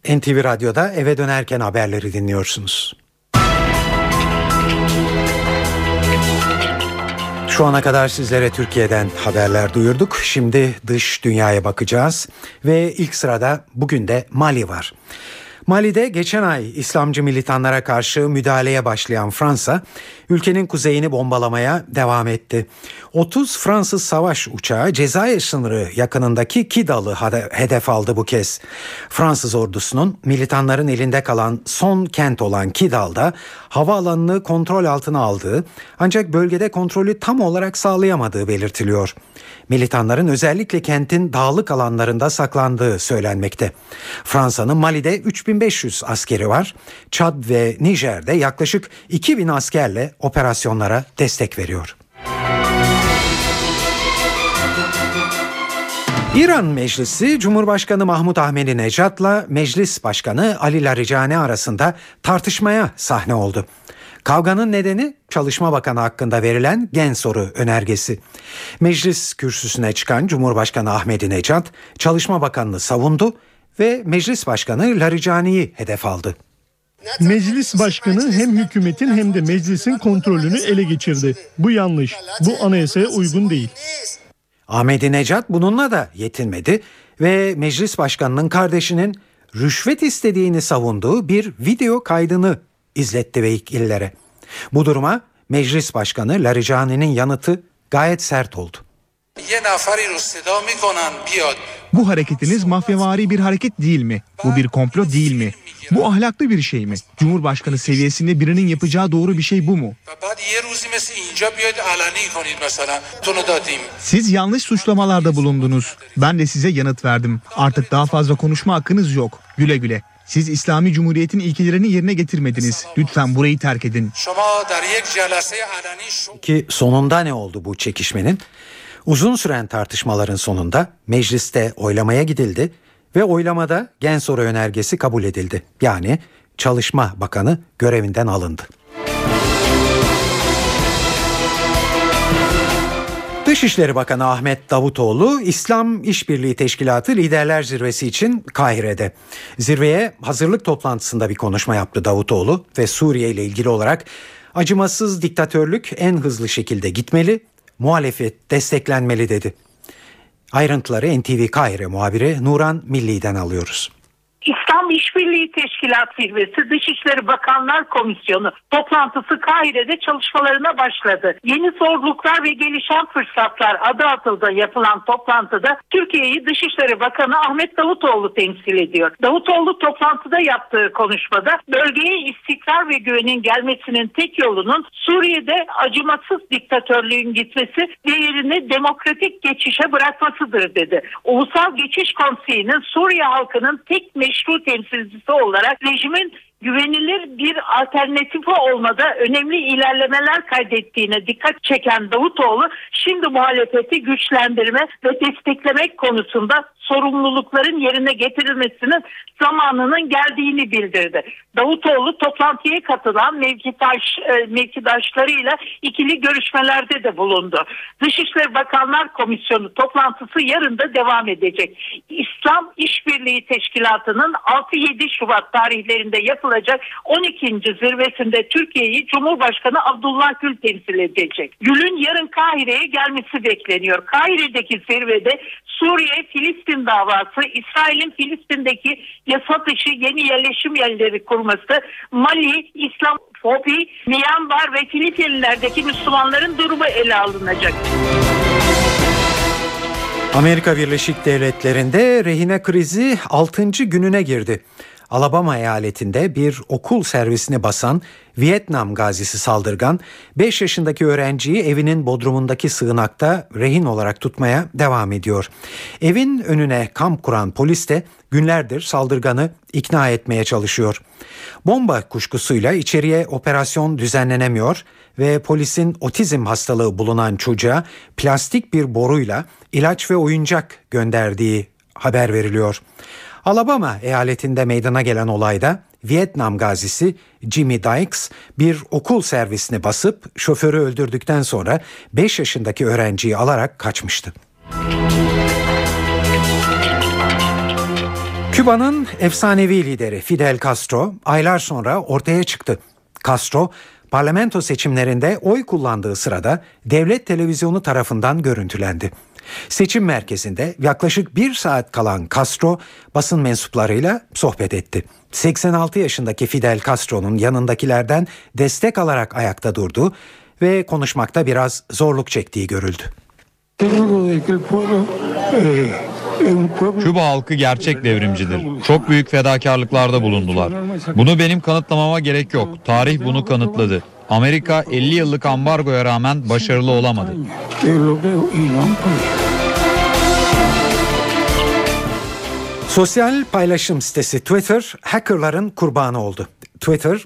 NTV Radyo'da eve dönerken haberleri dinliyorsunuz. Şu ana kadar sizlere Türkiye'den haberler duyurduk. Şimdi dış dünyaya bakacağız ve ilk sırada bugün de Mali var. Mali'de geçen ay İslamcı militanlara karşı müdahaleye başlayan Fransa, ülkenin kuzeyini bombalamaya devam etti. 30 Fransız savaş uçağı Cezayir sınırı yakınındaki Kidal'ı hedef aldı bu kez. Fransız ordusunun militanların elinde kalan son kent olan Kidal'da havaalanını kontrol altına aldığı ancak bölgede kontrolü tam olarak sağlayamadığı belirtiliyor. Militanların özellikle kentin dağlık alanlarında saklandığı söylenmekte. Fransa'nın Mali'de 3500 askeri var. Çad ve Nijer'de yaklaşık 2000 askerle operasyonlara destek veriyor. İran Meclisi Cumhurbaşkanı Mahmut Ahmedi Necat'la Meclis Başkanı Ali Larijani arasında tartışmaya sahne oldu. Kavganın nedeni Çalışma Bakanı hakkında verilen gen soru önergesi. Meclis kürsüsüne çıkan Cumhurbaşkanı Ahmedi Necat Çalışma Bakanı'nı savundu ve Meclis Başkanı Larijani'yi hedef aldı. Meclis başkanı hem hükümetin hem de meclisin kontrolünü ele geçirdi. Bu yanlış. Bu anayasaya uygun değil. Ahmedi Necat bununla da yetinmedi ve meclis başkanının kardeşinin rüşvet istediğini savunduğu bir video kaydını izletti vekillere. Bu duruma meclis başkanı Larijani'nin yanıtı gayet sert oldu. Bu hareketiniz mafyavari bir hareket değil mi? Bu bir komplo değil mi? Bu ahlaklı bir şey mi? Cumhurbaşkanı seviyesinde birinin yapacağı doğru bir şey bu mu? Siz yanlış suçlamalarda bulundunuz. Ben de size yanıt verdim. Artık daha fazla konuşma hakkınız yok. Güle güle. Siz İslami Cumhuriyet'in ilkelerini yerine getirmediniz. Lütfen burayı terk edin. Ki sonunda ne oldu bu çekişmenin? Uzun süren tartışmaların sonunda mecliste oylamaya gidildi ve oylamada gen soru önergesi kabul edildi. Yani Çalışma Bakanı görevinden alındı. Dışişleri Bakanı Ahmet Davutoğlu İslam İşbirliği Teşkilatı Liderler Zirvesi için Kahire'de. Zirveye hazırlık toplantısında bir konuşma yaptı Davutoğlu ve Suriye ile ilgili olarak acımasız diktatörlük en hızlı şekilde gitmeli, muhalefet desteklenmeli dedi. Ayrıntıları NTV Kahire muhabiri Nuran Milli'den alıyoruz. İslam İşbirliği Teşkilat Zirvesi Dışişleri Bakanlar Komisyonu toplantısı Kahire'de çalışmalarına başladı. Yeni zorluklar ve gelişen fırsatlar adı altında yapılan toplantıda Türkiye'yi Dışişleri Bakanı Ahmet Davutoğlu temsil ediyor. Davutoğlu toplantıda yaptığı konuşmada bölgeye istikrar ve güvenin gelmesinin tek yolunun Suriye'de acımasız diktatörlüğün gitmesi ve yerini demokratik geçişe bırakmasıdır dedi. Ulusal Geçiş Konseyi'nin Suriye halkının tek meşru meşru temsilcisi olarak rejimin güvenilir bir alternatifi olmada önemli ilerlemeler kaydettiğine dikkat çeken Davutoğlu şimdi muhalefeti güçlendirme ve desteklemek konusunda sorumlulukların yerine getirilmesinin zamanının geldiğini bildirdi. Davutoğlu toplantıya katılan mevkidaş, e, mevkidaşlarıyla ikili görüşmelerde de bulundu. Dışişleri Bakanlar Komisyonu toplantısı yarın da devam edecek. İslam İşbirliği Teşkilatı'nın 6-7 Şubat tarihlerinde yapılacak 12. zirvesinde Türkiye'yi Cumhurbaşkanı Abdullah Gül temsil edecek. Gül'ün yarın Kahire'ye gelmesi bekleniyor. Kahire'deki zirvede Suriye, Filistin davası, İsrail'in Filistin'deki yasa dışı yeni yerleşim yerleri kurması, Mali, İslam fobi, Myanmar ve Filipinler'deki Müslümanların durumu ele alınacak. Amerika Birleşik Devletleri'nde rehine krizi 6. gününe girdi. Alabama eyaletinde bir okul servisini basan Vietnam gazisi saldırgan 5 yaşındaki öğrenciyi evinin bodrumundaki sığınakta rehin olarak tutmaya devam ediyor. Evin önüne kamp kuran polis de günlerdir saldırganı ikna etmeye çalışıyor. Bomba kuşkusuyla içeriye operasyon düzenlenemiyor ve polisin otizm hastalığı bulunan çocuğa plastik bir boruyla ilaç ve oyuncak gönderdiği haber veriliyor. Alabama eyaletinde meydana gelen olayda Vietnam gazisi Jimmy Dykes bir okul servisini basıp şoförü öldürdükten sonra 5 yaşındaki öğrenciyi alarak kaçmıştı. Küba'nın efsanevi lideri Fidel Castro aylar sonra ortaya çıktı. Castro parlamento seçimlerinde oy kullandığı sırada devlet televizyonu tarafından görüntülendi. Seçim merkezinde yaklaşık bir saat kalan Castro basın mensuplarıyla sohbet etti. 86 yaşındaki Fidel Castro'nun yanındakilerden destek alarak ayakta durdu ve konuşmakta biraz zorluk çektiği görüldü. Küba halkı gerçek devrimcidir. Çok büyük fedakarlıklarda bulundular. Bunu benim kanıtlamama gerek yok. Tarih bunu kanıtladı. Amerika 50 yıllık ambargoya rağmen başarılı olamadı. Sosyal paylaşım sitesi Twitter hackerların kurbanı oldu. Twitter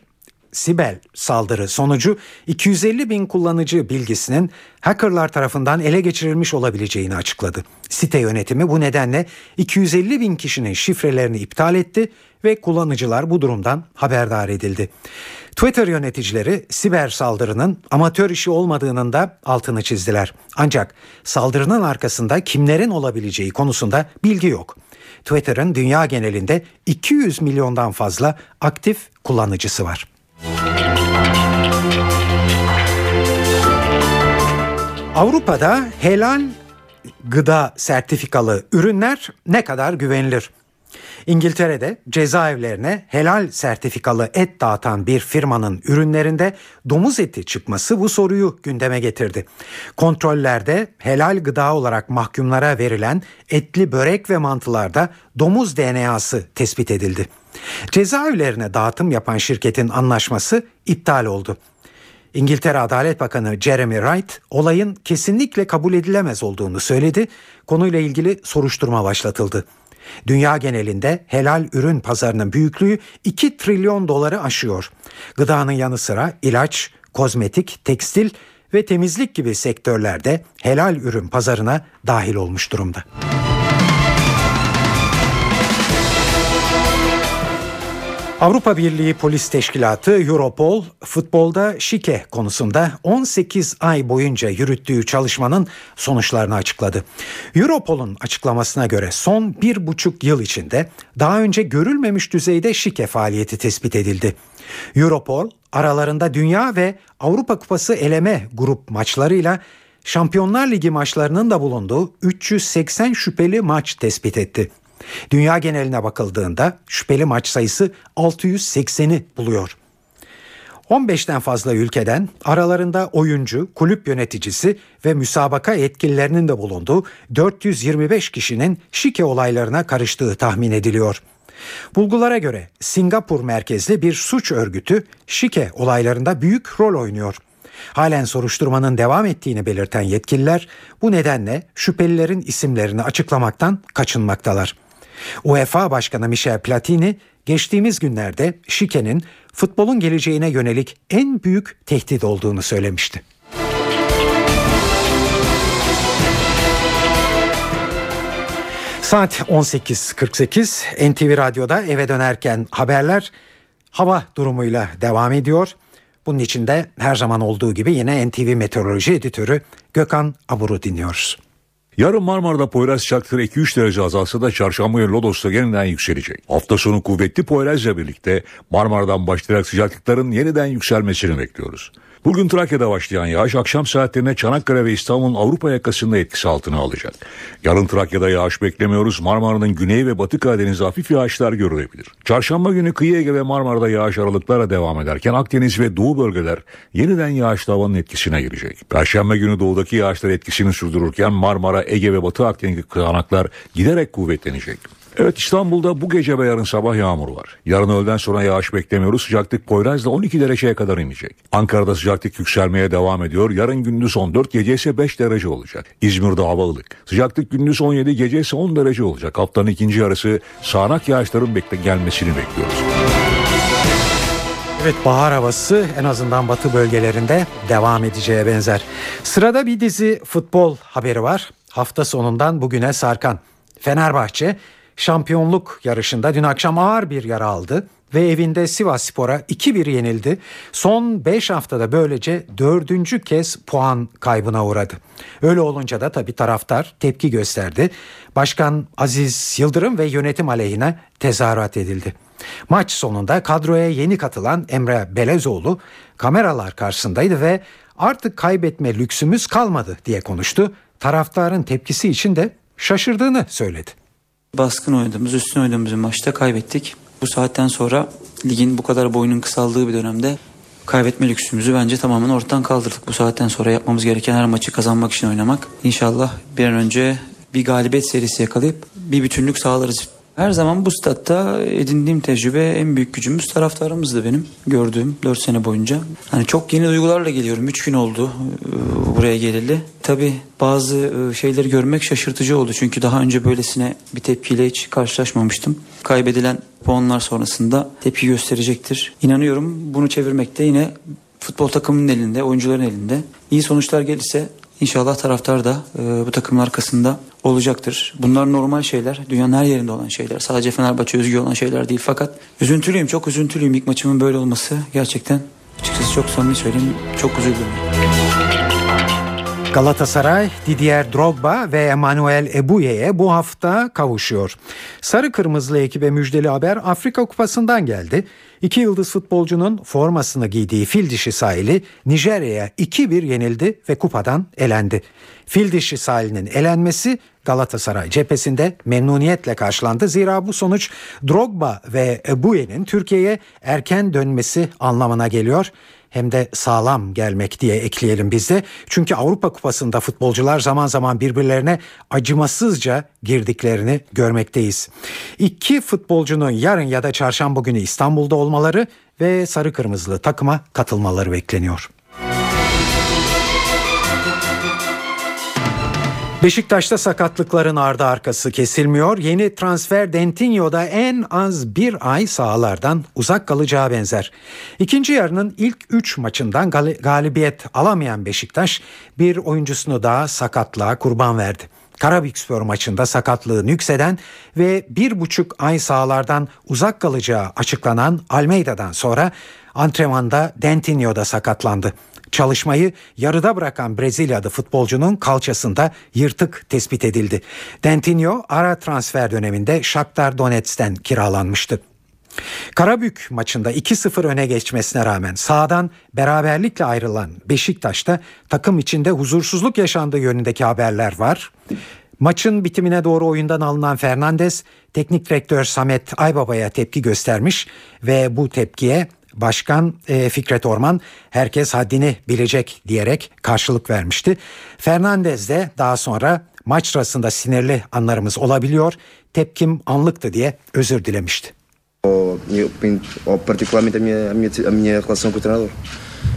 Sibel saldırı sonucu 250 bin kullanıcı bilgisinin hackerlar tarafından ele geçirilmiş olabileceğini açıkladı. Site yönetimi bu nedenle 250 bin kişinin şifrelerini iptal etti ve kullanıcılar bu durumdan haberdar edildi. Twitter yöneticileri siber saldırının amatör işi olmadığının da altını çizdiler. Ancak saldırının arkasında kimlerin olabileceği konusunda bilgi yok. Twitter'ın dünya genelinde 200 milyondan fazla aktif kullanıcısı var. Avrupa'da helal gıda sertifikalı ürünler ne kadar güvenilir? İngiltere'de cezaevlerine helal sertifikalı et dağıtan bir firmanın ürünlerinde domuz eti çıkması bu soruyu gündeme getirdi. Kontrollerde helal gıda olarak mahkumlara verilen etli börek ve mantılarda domuz DNA'sı tespit edildi. Cezaevlerine dağıtım yapan şirketin anlaşması iptal oldu. İngiltere Adalet Bakanı Jeremy Wright olayın kesinlikle kabul edilemez olduğunu söyledi. Konuyla ilgili soruşturma başlatıldı. Dünya genelinde helal ürün pazarının büyüklüğü 2 trilyon doları aşıyor. Gıdanın yanı sıra ilaç, kozmetik, tekstil ve temizlik gibi sektörlerde helal ürün pazarına dahil olmuş durumda. Avrupa Birliği Polis Teşkilatı Europol futbolda şike konusunda 18 ay boyunca yürüttüğü çalışmanın sonuçlarını açıkladı. Europol'un açıklamasına göre son bir buçuk yıl içinde daha önce görülmemiş düzeyde şike faaliyeti tespit edildi. Europol aralarında Dünya ve Avrupa Kupası eleme grup maçlarıyla Şampiyonlar Ligi maçlarının da bulunduğu 380 şüpheli maç tespit etti. Dünya geneline bakıldığında şüpheli maç sayısı 680'i buluyor. 15'ten fazla ülkeden aralarında oyuncu, kulüp yöneticisi ve müsabaka yetkililerinin de bulunduğu 425 kişinin şike olaylarına karıştığı tahmin ediliyor. Bulgulara göre Singapur merkezli bir suç örgütü şike olaylarında büyük rol oynuyor. Halen soruşturmanın devam ettiğini belirten yetkililer bu nedenle şüphelilerin isimlerini açıklamaktan kaçınmaktalar. UEFA Başkanı Michel Platini geçtiğimiz günlerde şikenin futbolun geleceğine yönelik en büyük tehdit olduğunu söylemişti. Saat 18.48 NTV Radyo'da eve dönerken haberler hava durumuyla devam ediyor. Bunun için de her zaman olduğu gibi yine NTV Meteoroloji Editörü Gökhan Abur'u dinliyoruz. Yarın Marmara'da Poyraz sıcaklıkları 2-3 derece azalsa da çarşamba günü Lodos'ta yeniden yükselecek. Hafta sonu kuvvetli Poyraz'la birlikte Marmara'dan başlayarak sıcaklıkların yeniden yükselmesini bekliyoruz. Bugün Trakya'da başlayan yağış akşam saatlerine Çanakkale ve İstanbul'un Avrupa yakasında etkisi altına alacak. Yarın Trakya'da yağış beklemiyoruz. Marmara'nın güney ve batı Karadeniz'de hafif yağışlar görülebilir. Çarşamba günü kıyı Ege ve Marmara'da yağış aralıklarla devam ederken Akdeniz ve Doğu bölgeler yeniden yağışlı havanın etkisine girecek. Perşembe günü doğudaki yağışlar etkisini sürdürürken Marmara, Ege ve Batı Akdeniz kıyanaklar giderek kuvvetlenecek. Evet İstanbul'da bu gece ve yarın sabah yağmur var. Yarın öğleden sonra yağış beklemiyoruz. Sıcaklık Poyraz'da 12 dereceye kadar inecek. Ankara'da sıcaklık yükselmeye devam ediyor. Yarın gündüz 14, gece ise 5 derece olacak. İzmir'de hava ılık. Sıcaklık gündüz 17, gece ise 10 derece olacak. Haftanın ikinci yarısı sağanak yağışların bekle gelmesini bekliyoruz. Evet bahar havası en azından batı bölgelerinde devam edeceğe benzer. Sırada bir dizi futbol haberi var. Hafta sonundan bugüne sarkan. Fenerbahçe şampiyonluk yarışında dün akşam ağır bir yara aldı ve evinde Sivas Spor'a 2-1 yenildi. Son 5 haftada böylece dördüncü kez puan kaybına uğradı. Öyle olunca da tabii taraftar tepki gösterdi. Başkan Aziz Yıldırım ve yönetim aleyhine tezahürat edildi. Maç sonunda kadroya yeni katılan Emre Belezoğlu kameralar karşısındaydı ve artık kaybetme lüksümüz kalmadı diye konuştu. Taraftarın tepkisi için de şaşırdığını söyledi. Baskın oynadığımız, üstün oynadığımız bir maçta kaybettik. Bu saatten sonra ligin bu kadar boyunun kısaldığı bir dönemde kaybetme lüksümüzü bence tamamen ortadan kaldırdık. Bu saatten sonra yapmamız gereken her maçı kazanmak için oynamak. İnşallah bir an önce bir galibiyet serisi yakalayıp bir bütünlük sağlarız. Her zaman bu statta edindiğim tecrübe en büyük gücümüz taraftarımızdı benim gördüğüm 4 sene boyunca. Hani çok yeni duygularla geliyorum. 3 gün oldu e, buraya geleli. Tabi bazı e, şeyleri görmek şaşırtıcı oldu. Çünkü daha önce böylesine bir tepkiyle hiç karşılaşmamıştım. Kaybedilen puanlar sonrasında tepki gösterecektir. İnanıyorum bunu çevirmekte yine futbol takımının elinde, oyuncuların elinde. İyi sonuçlar gelirse İnşallah taraftar da e, bu takımın arkasında olacaktır. Bunlar normal şeyler. Dünyanın her yerinde olan şeyler. Sadece Fenerbahçe özgü olan şeyler değil. Fakat üzüntülüyüm, çok üzüntülüyüm. İlk maçımın böyle olması gerçekten açıkçası çok samimi söyleyeyim. Çok üzüldüm. Galatasaray, Didier Drogba ve Emmanuel Ebuye'ye bu hafta kavuşuyor. Sarı Kırmızılı ekibe müjdeli haber Afrika Kupası'ndan geldi. İki yıldız futbolcunun formasını giydiği fil dişi sahili Nijerya'ya 2-1 yenildi ve kupadan elendi. Fil dişi sahilinin elenmesi Galatasaray cephesinde memnuniyetle karşılandı. Zira bu sonuç Drogba ve Ebuye'nin Türkiye'ye erken dönmesi anlamına geliyor hem de sağlam gelmek diye ekleyelim biz de. Çünkü Avrupa Kupası'nda futbolcular zaman zaman birbirlerine acımasızca girdiklerini görmekteyiz. İki futbolcunun yarın ya da çarşamba günü İstanbul'da olmaları ve sarı kırmızılı takıma katılmaları bekleniyor. Beşiktaş'ta sakatlıkların ardı arkası kesilmiyor. Yeni transfer Dentinho'da en az bir ay sahalardan uzak kalacağı benzer. İkinci yarının ilk üç maçından galibiyet alamayan Beşiktaş bir oyuncusunu daha sakatlığa kurban verdi. Karabükspor maçında sakatlığı nükseden ve bir buçuk ay sahalardan uzak kalacağı açıklanan Almeida'dan sonra antrenmanda Dentinho'da sakatlandı. Çalışmayı yarıda bırakan Brezilyalı futbolcunun kalçasında yırtık tespit edildi. Dentinho ara transfer döneminde Shakhtar Donetsk'ten kiralanmıştı. Karabük maçında 2-0 öne geçmesine rağmen sağdan beraberlikle ayrılan Beşiktaş'ta takım içinde huzursuzluk yaşandığı yönündeki haberler var. Maçın bitimine doğru oyundan alınan Fernandes, teknik direktör Samet Aybaba'ya tepki göstermiş ve bu tepkiye Başkan e, Fikret Orman herkes haddini bilecek diyerek karşılık vermişti. Fernandez de daha sonra maç sırasında sinirli anlarımız olabiliyor. Tepkim anlıktı diye özür dilemişti. O, o particularmente a minha, a minha, a minha relação com o treinador.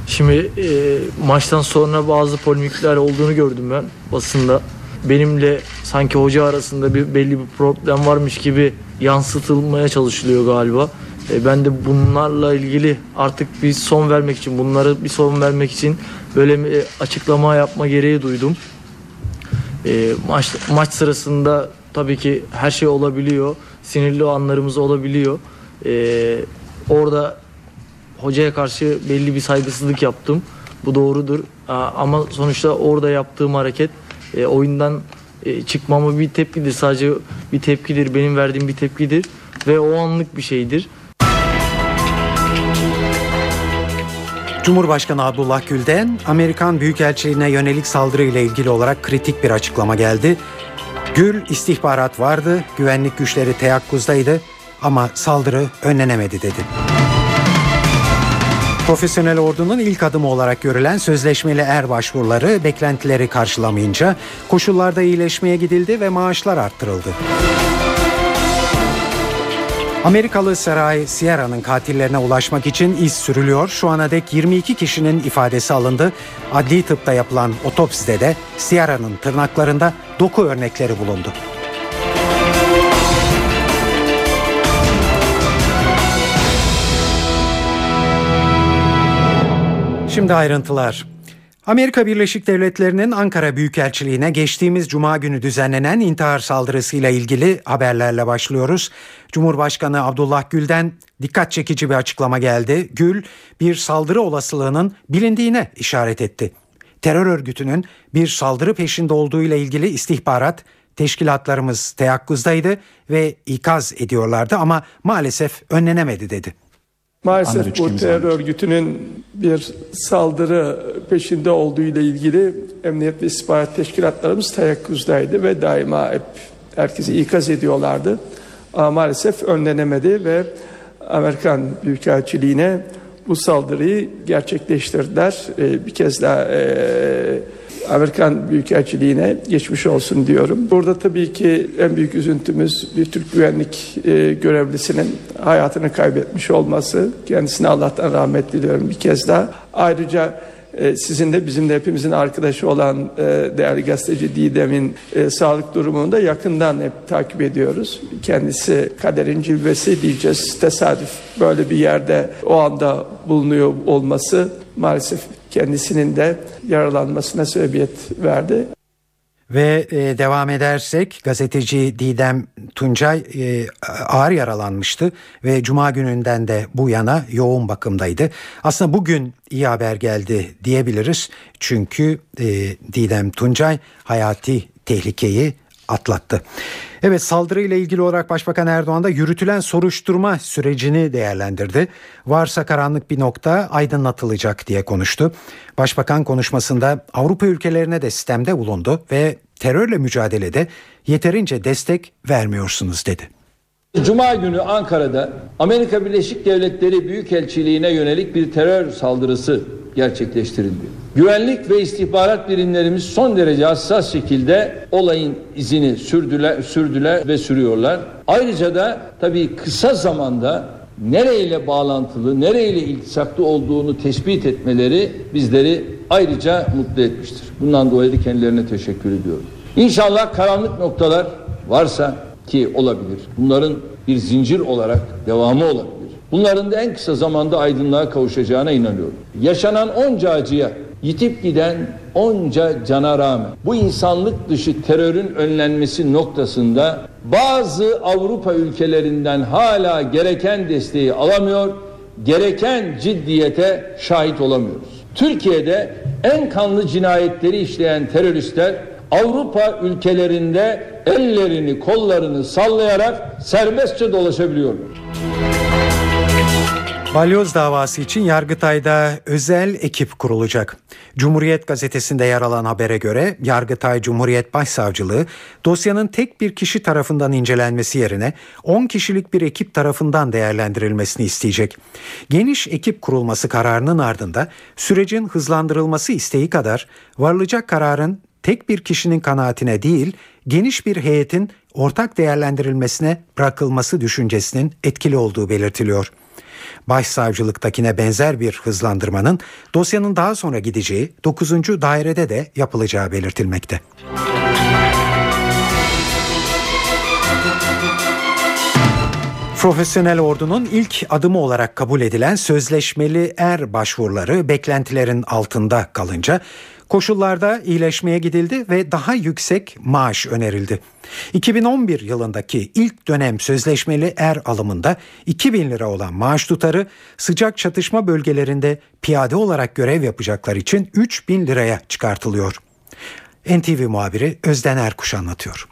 Şimdi e, maçtan sonra bazı polemikler olduğunu gördüm ben basında. Benimle sanki hoca arasında bir belli bir problem varmış gibi yansıtılmaya çalışılıyor galiba. E, ben de bunlarla ilgili artık bir son vermek için, bunları bir son vermek için böyle bir açıklama yapma gereği duydum. E, maç, maç sırasında tabii ki her şey olabiliyor. Sinirli anlarımız olabiliyor. Orada hocaya karşı belli bir saygısızlık yaptım. Bu doğrudur. Ama sonuçta orada yaptığım hareket e, oyundan e, çıkmama bir tepkidir. Sadece bir tepkidir. Benim verdiğim bir tepkidir. Ve o anlık bir şeydir. Cumhurbaşkanı Abdullah Gül'den Amerikan Büyükelçiliğine yönelik saldırı ile ilgili olarak kritik bir açıklama geldi. Gül istihbarat vardı, güvenlik güçleri teyakkuzdaydı ama saldırı önlenemedi dedi. Profesyonel ordunun ilk adımı olarak görülen sözleşmeli er başvuruları beklentileri karşılamayınca koşullarda iyileşmeye gidildi ve maaşlar arttırıldı. Amerikalı Saray Sierra'nın katillerine ulaşmak için iz sürülüyor. Şu ana dek 22 kişinin ifadesi alındı. Adli tıpta yapılan otopside de Sierra'nın tırnaklarında doku örnekleri bulundu. Şimdi ayrıntılar. Amerika Birleşik Devletleri'nin Ankara Büyükelçiliğine geçtiğimiz cuma günü düzenlenen intihar saldırısıyla ilgili haberlerle başlıyoruz. Cumhurbaşkanı Abdullah Gül'den dikkat çekici bir açıklama geldi. Gül bir saldırı olasılığının bilindiğine işaret etti. Terör örgütünün bir saldırı peşinde olduğu ile ilgili istihbarat teşkilatlarımız teyakkuzdaydı ve ikaz ediyorlardı ama maalesef önlenemedi dedi. Maalesef bu terör örgütünün bir saldırı peşinde olduğu ile ilgili emniyet ve istihbarat teşkilatlarımız teyakkuzdaydı ve daima hep herkesi ikaz ediyorlardı. Ama maalesef önlenemedi ve Amerikan Büyükelçiliğine bu saldırıyı gerçekleştirdiler. Ee, bir kez daha e, Amerikan Büyükelçiliğine geçmiş olsun diyorum. Burada tabii ki en büyük üzüntümüz bir Türk güvenlik e, görevlisinin hayatını kaybetmiş olması. Kendisine Allah'tan rahmet diliyorum bir kez daha. Ayrıca e, sizin de bizim de hepimizin arkadaşı olan e, değerli gazeteci Didem'in e, sağlık durumunu da yakından hep takip ediyoruz. Kendisi kaderin cilvesi diyeceğiz. Tesadüf böyle bir yerde o anda bulunuyor olması maalesef kendisinin de yaralanmasına sebebiyet verdi. Ve e, devam edersek gazeteci Didem Tuncay e, ağır yaralanmıştı ve cuma gününden de bu yana yoğun bakımdaydı. Aslında bugün iyi haber geldi diyebiliriz. Çünkü e, Didem Tuncay hayati tehlikeyi atlattı. Evet saldırıyla ilgili olarak Başbakan Erdoğan da yürütülen soruşturma sürecini değerlendirdi. Varsa karanlık bir nokta aydınlatılacak diye konuştu. Başbakan konuşmasında Avrupa ülkelerine de sistemde bulundu ve terörle mücadelede yeterince destek vermiyorsunuz dedi. Cuma günü Ankara'da Amerika Birleşik Devletleri Büyükelçiliğine yönelik bir terör saldırısı gerçekleştirildi. Güvenlik ve istihbarat birimlerimiz son derece hassas şekilde olayın izini sürdüler, sürdüler ve sürüyorlar. Ayrıca da tabii kısa zamanda nereyle bağlantılı, nereyle iltisaklı olduğunu tespit etmeleri bizleri ayrıca mutlu etmiştir. Bundan dolayı da kendilerine teşekkür ediyorum. İnşallah karanlık noktalar varsa ki olabilir. Bunların bir zincir olarak devamı olabilir. Bunların da en kısa zamanda aydınlığa kavuşacağına inanıyorum. Yaşanan onca acıya, yitip giden onca cana rağmen bu insanlık dışı terörün önlenmesi noktasında bazı Avrupa ülkelerinden hala gereken desteği alamıyor, gereken ciddiyete şahit olamıyoruz. Türkiye'de en kanlı cinayetleri işleyen teröristler Avrupa ülkelerinde ellerini kollarını sallayarak serbestçe dolaşabiliyorlar. Balyoz davası için Yargıtay'da özel ekip kurulacak. Cumhuriyet gazetesinde yer alan habere göre Yargıtay Cumhuriyet Başsavcılığı dosyanın tek bir kişi tarafından incelenmesi yerine 10 kişilik bir ekip tarafından değerlendirilmesini isteyecek. Geniş ekip kurulması kararının ardında sürecin hızlandırılması isteği kadar varılacak kararın tek bir kişinin kanaatine değil geniş bir heyetin ortak değerlendirilmesine bırakılması düşüncesinin etkili olduğu belirtiliyor. Başsavcılıktakine benzer bir hızlandırmanın dosyanın daha sonra gideceği 9. dairede de yapılacağı belirtilmekte. Profesyonel ordunun ilk adımı olarak kabul edilen sözleşmeli er başvuruları beklentilerin altında kalınca Koşullarda iyileşmeye gidildi ve daha yüksek maaş önerildi. 2011 yılındaki ilk dönem sözleşmeli er alımında 2000 lira olan maaş tutarı sıcak çatışma bölgelerinde piyade olarak görev yapacaklar için 3000 liraya çıkartılıyor. NTV muhabiri Özden Erkuş anlatıyor.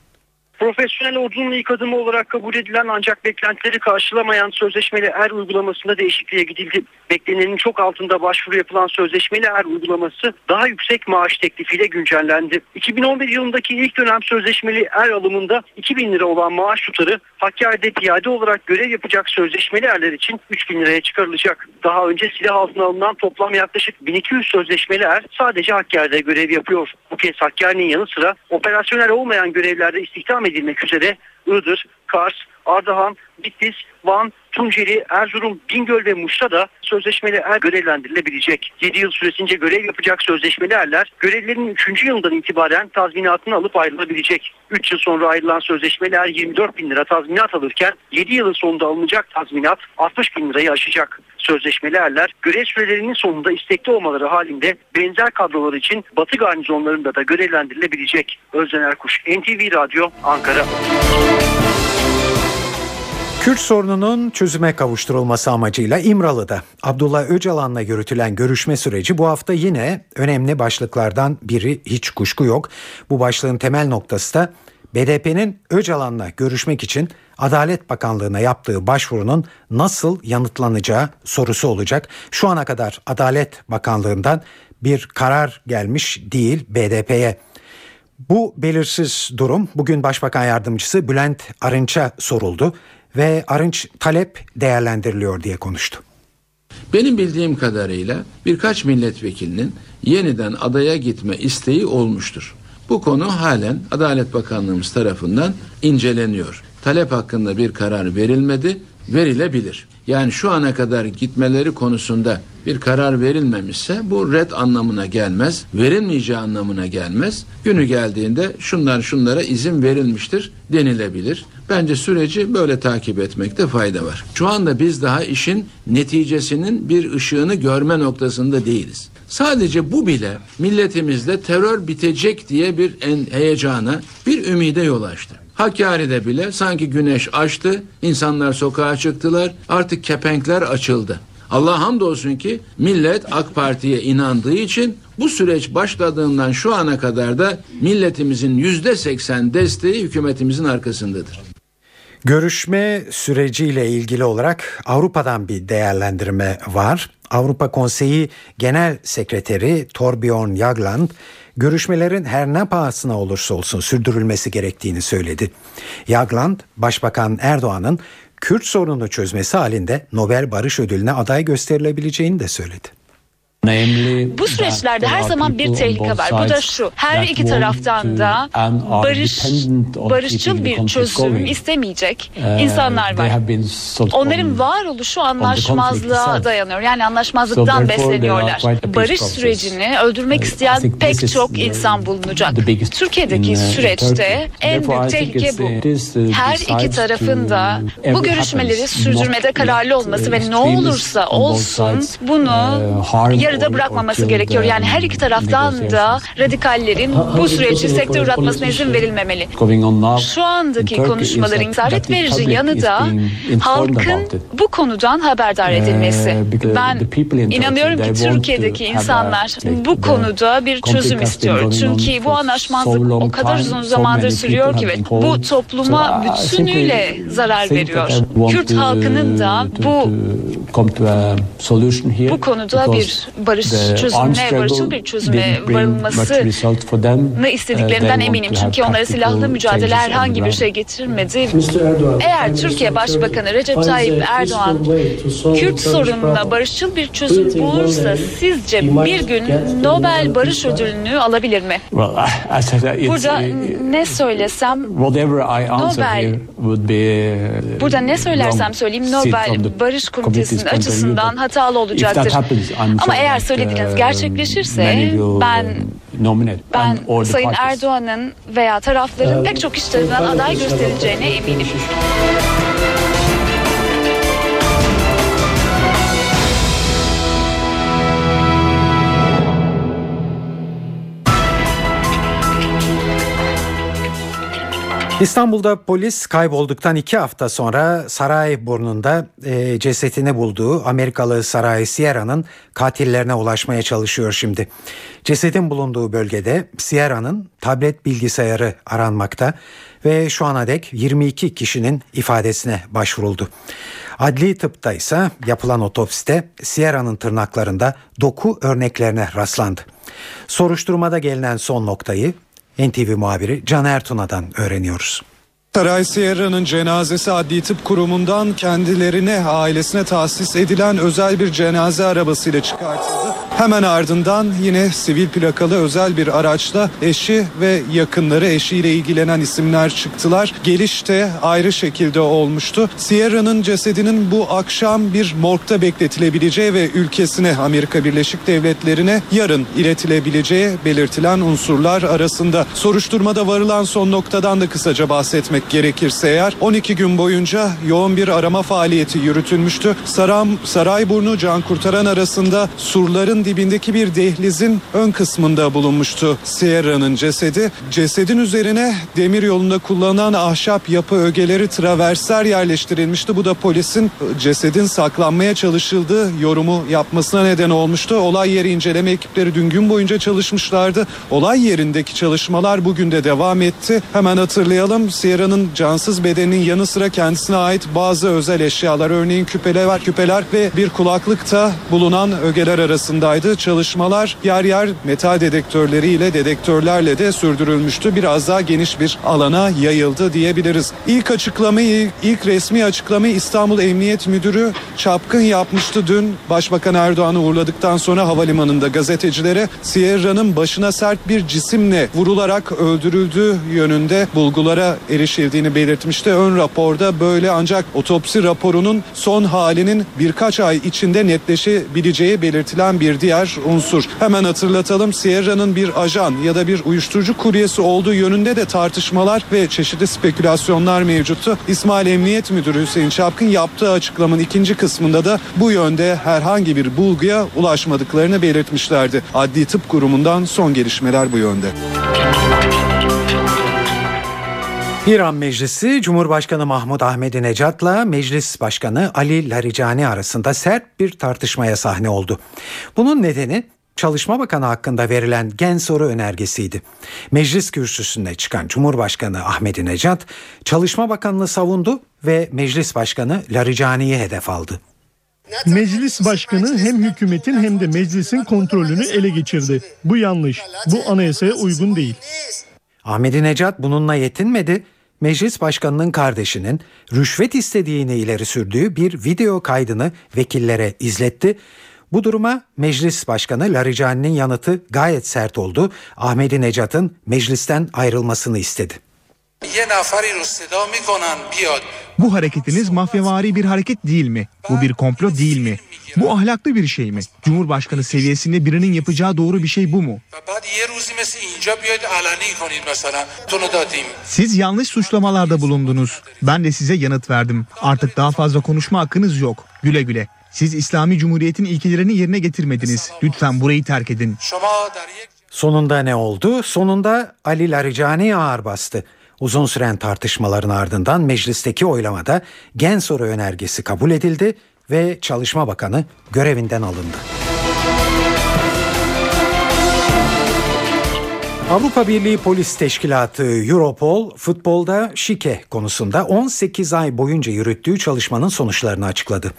Profesyonel ordunun ilk adımı olarak kabul edilen ancak beklentileri karşılamayan sözleşmeli er uygulamasında değişikliğe gidildi. Beklenenin çok altında başvuru yapılan sözleşmeli er uygulaması daha yüksek maaş teklifiyle güncellendi. 2011 yılındaki ilk dönem sözleşmeli er alımında 2000 lira olan maaş tutarı Hakkari'de piyade olarak görev yapacak sözleşmeli erler için 3000 liraya çıkarılacak. Daha önce silah altına alınan toplam yaklaşık 1200 sözleşmeli er sadece Hakkari'de görev yapıyor. Bu kez Hakkari'nin yanı sıra operasyonel olmayan görevlerde istihdam edilmek üzere Iğdır, Kars, Ardahan, Bitlis, Van, Tunceli, Erzurum, Bingöl ve Muş'ta da sözleşmeli er görevlendirilebilecek. 7 yıl süresince görev yapacak sözleşmeli erler görevlerinin 3. yılından itibaren tazminatını alıp ayrılabilecek. 3 yıl sonra ayrılan sözleşmeli er 24 bin lira tazminat alırken 7 yılın sonunda alınacak tazminat 60 bin lirayı aşacak. Sözleşmeli erler görev sürelerinin sonunda istekli olmaları halinde benzer kadrolar için Batı garnizonlarında da görevlendirilebilecek. Özden Erkuş, NTV Radyo, Ankara. Kürt sorununun çözüme kavuşturulması amacıyla İmralı'da Abdullah Öcalan'la yürütülen görüşme süreci bu hafta yine önemli başlıklardan biri hiç kuşku yok. Bu başlığın temel noktası da BDP'nin Öcalan'la görüşmek için Adalet Bakanlığı'na yaptığı başvurunun nasıl yanıtlanacağı sorusu olacak. Şu ana kadar Adalet Bakanlığı'ndan bir karar gelmiş değil BDP'ye. Bu belirsiz durum bugün Başbakan Yardımcısı Bülent Arınç'a soruldu ve Arınç talep değerlendiriliyor diye konuştu. Benim bildiğim kadarıyla birkaç milletvekilinin yeniden adaya gitme isteği olmuştur. Bu konu halen Adalet Bakanlığımız tarafından inceleniyor. Talep hakkında bir karar verilmedi, verilebilir. Yani şu ana kadar gitmeleri konusunda bir karar verilmemişse bu red anlamına gelmez, verilmeyeceği anlamına gelmez. Günü geldiğinde şunlar şunlara izin verilmiştir denilebilir. Bence süreci böyle takip etmekte fayda var. Şu anda biz daha işin neticesinin bir ışığını görme noktasında değiliz. Sadece bu bile milletimizde terör bitecek diye bir heyecana, bir ümide yol açtı. Hakkari'de bile sanki güneş açtı, insanlar sokağa çıktılar, artık kepenkler açıldı. Allah hamdolsun ki millet AK Parti'ye inandığı için bu süreç başladığından şu ana kadar da milletimizin yüzde seksen desteği hükümetimizin arkasındadır. Görüşme süreciyle ilgili olarak Avrupa'dan bir değerlendirme var. Avrupa Konseyi Genel Sekreteri Torbjörn Jagland görüşmelerin her ne pahasına olursa olsun sürdürülmesi gerektiğini söyledi. Jagland, Başbakan Erdoğan'ın Kürt sorununu çözmesi halinde Nobel Barış Ödülü'ne aday gösterilebileceğini de söyledi. Bu süreçlerde her zaman bir tehlike var. Bu da şu. Her iki taraftan da barış, barışçıl bir çözüm istemeyecek uh, insanlar var. Onların varoluşu anlaşmazlığa dayanıyor. Yani anlaşmazlıktan besleniyorlar. Barış sürecini öldürmek uh, isteyen pek çok insan bulunacak. Türkiye'deki uh, süreçte en büyük tehlike bu. Her iki tarafın da bu görüşmeleri sürdürmede kararlı olması ve ne olursa olsun bunu yarıda bırakmaması gerekiyor. Yani her iki taraftan da radikallerin bu süreci sektör uğratmasına izin verilmemeli. Şu andaki konuşmaların isaret verici yanı da halkın bu konudan haberdar edilmesi. Ben inanıyorum ki Türkiye'deki insanlar bu konuda bir çözüm istiyor. Çünkü bu anlaşmazlık o kadar uzun zamandır sürüyor ki ve bu topluma bütünüyle zarar veriyor. Kürt halkının da bu bu konuda bir barış çözümüne, barışçıl bir çözüme varılmasını istediklerinden eminim. Çünkü onlara silahlı mücadele herhangi bir şey getirmedi. Eğer Türkiye Başbakanı Recep Tayyip Erdoğan Kürt sorununa barışçıl bir çözüm bulursa sizce bir gün Nobel Barış Ödülünü alabilir mi? Burada ne söylesem Nobel burada ne söylersem söyleyeyim Nobel Barış Komitesi'nin açısından hatalı olacaktır. Ama eğer söylediğiniz gerçekleşirse ben ben Sayın Erdoğan'ın veya tarafların pek çok iş tarafından aday gösterileceğine eminim. İstanbul'da polis kaybolduktan iki hafta sonra Sarayburnu'nda e, cesetini bulduğu Amerikalı Saray Sierra'nın katillerine ulaşmaya çalışıyor şimdi. Cesedin bulunduğu bölgede Sierra'nın tablet bilgisayarı aranmakta ve şu ana dek 22 kişinin ifadesine başvuruldu. Adli tıpta ise yapılan otopside Sierra'nın tırnaklarında doku örneklerine rastlandı. Soruşturmada gelinen son noktayı NTV muhabiri Can Ertuna'dan öğreniyoruz. Saray Sierra'nın cenazesi Adli Tıp Kurumu'ndan kendilerine, ailesine tahsis edilen özel bir cenaze arabasıyla çıkartıldı. Hemen ardından yine sivil plakalı özel bir araçla eşi ve yakınları eşiyle ilgilenen isimler çıktılar. Geliş de ayrı şekilde olmuştu. Sierra'nın cesedinin bu akşam bir morgda bekletilebileceği ve ülkesine Amerika Birleşik Devletleri'ne yarın iletilebileceği belirtilen unsurlar arasında. Soruşturmada varılan son noktadan da kısaca bahsetmek gerekirse eğer 12 gün boyunca yoğun bir arama faaliyeti yürütülmüştü. Saram, Sarayburnu Can Kurtaran arasında surların dibindeki bir dehlizin ön kısmında bulunmuştu Sierra'nın cesedi. Cesedin üzerine demir yolunda kullanılan ahşap yapı ögeleri traversler yerleştirilmişti. Bu da polisin cesedin saklanmaya çalışıldığı yorumu yapmasına neden olmuştu. Olay yeri inceleme ekipleri dün gün boyunca çalışmışlardı. Olay yerindeki çalışmalar bugün de devam etti. Hemen hatırlayalım Sierra'nın cansız bedeninin yanı sıra kendisine ait bazı özel eşyalar örneğin küpeler, küpeler ve bir kulaklıkta bulunan ögeler arasındaydı. Çalışmalar yer yer metal dedektörleriyle dedektörlerle de sürdürülmüştü. Biraz daha geniş bir alana yayıldı diyebiliriz. İlk açıklamayı, ilk resmi açıklamayı İstanbul Emniyet Müdürü Çapkın yapmıştı dün. Başbakan Erdoğan'ı uğurladıktan sonra havalimanında gazetecilere Sierra'nın başına sert bir cisimle vurularak öldürüldüğü yönünde bulgulara erişildiğini belirtmişti. Ön raporda böyle ancak otopsi raporunun son halinin birkaç ay içinde netleşebileceği belirtilen bir diğer unsur. Hemen hatırlatalım Sierra'nın bir ajan ya da bir uyuşturucu kuryesi olduğu yönünde de tartışmalar ve çeşitli spekülasyonlar mevcuttu. İsmail Emniyet Müdürü Hüseyin Çapkın yaptığı açıklamanın ikinci kısmında da bu yönde herhangi bir bulguya ulaşmadıklarını belirtmişlerdi. Adli Tıp Kurumu'ndan son gelişmeler bu yönde. İran Meclisi Cumhurbaşkanı Mahmut Ahmedinecat'la Meclis Başkanı Ali Laricani arasında sert bir tartışmaya sahne oldu. Bunun nedeni Çalışma Bakanı hakkında verilen gen soru önergesiydi. Meclis kürsüsünde çıkan Cumhurbaşkanı Ahmedinecat, Çalışma Bakanlığı savundu ve Meclis Başkanı Laricani'yi hedef aldı. Meclis başkanı hem hükümetin hem de meclisin kontrolünü ele geçirdi. Bu yanlış. Bu anayasaya uygun değil. Ahmedinecat bununla yetinmedi meclis başkanının kardeşinin rüşvet istediğini ileri sürdüğü bir video kaydını vekillere izletti. Bu duruma meclis başkanı Laricani'nin yanıtı gayet sert oldu. Ahmedi Necat'ın meclisten ayrılmasını istedi. Bu hareketiniz mafyavari bir hareket değil mi? Bu bir komplo değil mi? Bu ahlaklı bir şey mi? Cumhurbaşkanı seviyesinde birinin yapacağı doğru bir şey bu mu? Siz yanlış suçlamalarda bulundunuz. Ben de size yanıt verdim. Artık daha fazla konuşma hakkınız yok. Güle güle. Siz İslami Cumhuriyet'in ilkelerini yerine getirmediniz. Lütfen burayı terk edin. Sonunda ne oldu? Sonunda Ali Laricani ağır bastı. Uzun süren tartışmaların ardından meclisteki oylamada gen soru önergesi kabul edildi ve Çalışma Bakanı görevinden alındı. Avrupa Birliği Polis Teşkilatı Europol futbolda şike konusunda 18 ay boyunca yürüttüğü çalışmanın sonuçlarını açıkladı.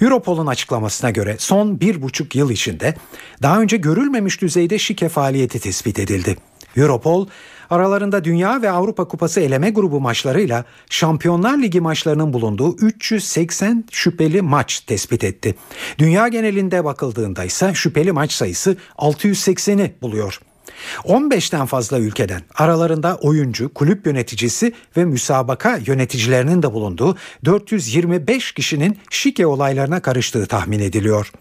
Europol'un açıklamasına göre son bir buçuk yıl içinde daha önce görülmemiş düzeyde şike faaliyeti tespit edildi. Europol aralarında Dünya ve Avrupa Kupası eleme grubu maçlarıyla Şampiyonlar Ligi maçlarının bulunduğu 380 şüpheli maç tespit etti. Dünya genelinde bakıldığında ise şüpheli maç sayısı 680'i buluyor. 15'ten fazla ülkeden aralarında oyuncu, kulüp yöneticisi ve müsabaka yöneticilerinin de bulunduğu 425 kişinin şike olaylarına karıştığı tahmin ediliyor.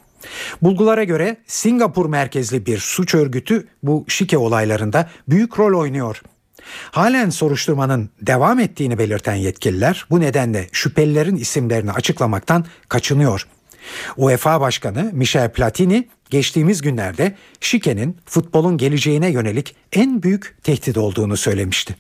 Bulgulara göre Singapur merkezli bir suç örgütü bu şike olaylarında büyük rol oynuyor. Halen soruşturmanın devam ettiğini belirten yetkililer bu nedenle şüphelilerin isimlerini açıklamaktan kaçınıyor. UEFA Başkanı Michel Platini geçtiğimiz günlerde şikenin futbolun geleceğine yönelik en büyük tehdit olduğunu söylemişti.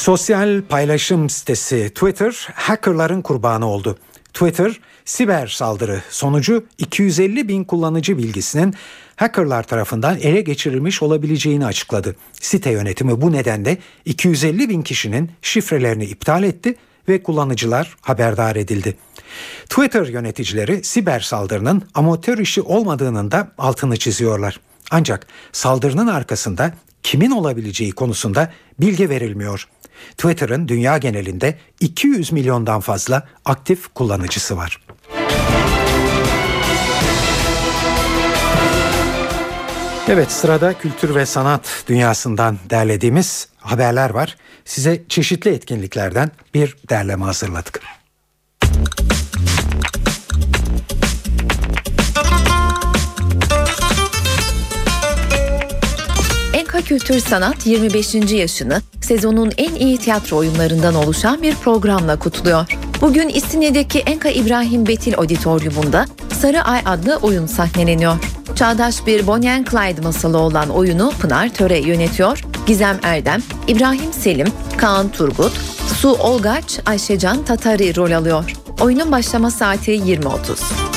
Sosyal paylaşım sitesi Twitter hackerların kurbanı oldu. Twitter siber saldırı sonucu 250 bin kullanıcı bilgisinin hackerlar tarafından ele geçirilmiş olabileceğini açıkladı. Site yönetimi bu nedenle 250 bin kişinin şifrelerini iptal etti ve kullanıcılar haberdar edildi. Twitter yöneticileri siber saldırının amatör işi olmadığının da altını çiziyorlar. Ancak saldırının arkasında kimin olabileceği konusunda bilgi verilmiyor. Twitter'ın dünya genelinde 200 milyondan fazla aktif kullanıcısı var. Evet sırada kültür ve sanat dünyasından derlediğimiz haberler var. Size çeşitli etkinliklerden bir derleme hazırladık. Kültür Sanat 25. yaşını sezonun en iyi tiyatro oyunlarından oluşan bir programla kutluyor. Bugün İstinye'deki Enka İbrahim Betil Auditorium'unda Sarı Ay adlı oyun sahneleniyor. Çağdaş bir Bonnie and Clyde masalı olan oyunu Pınar Töre yönetiyor. Gizem Erdem, İbrahim Selim, Kaan Turgut, Su Olgaç, Ayşecan Tatari rol alıyor. Oyunun başlama saati 20.30.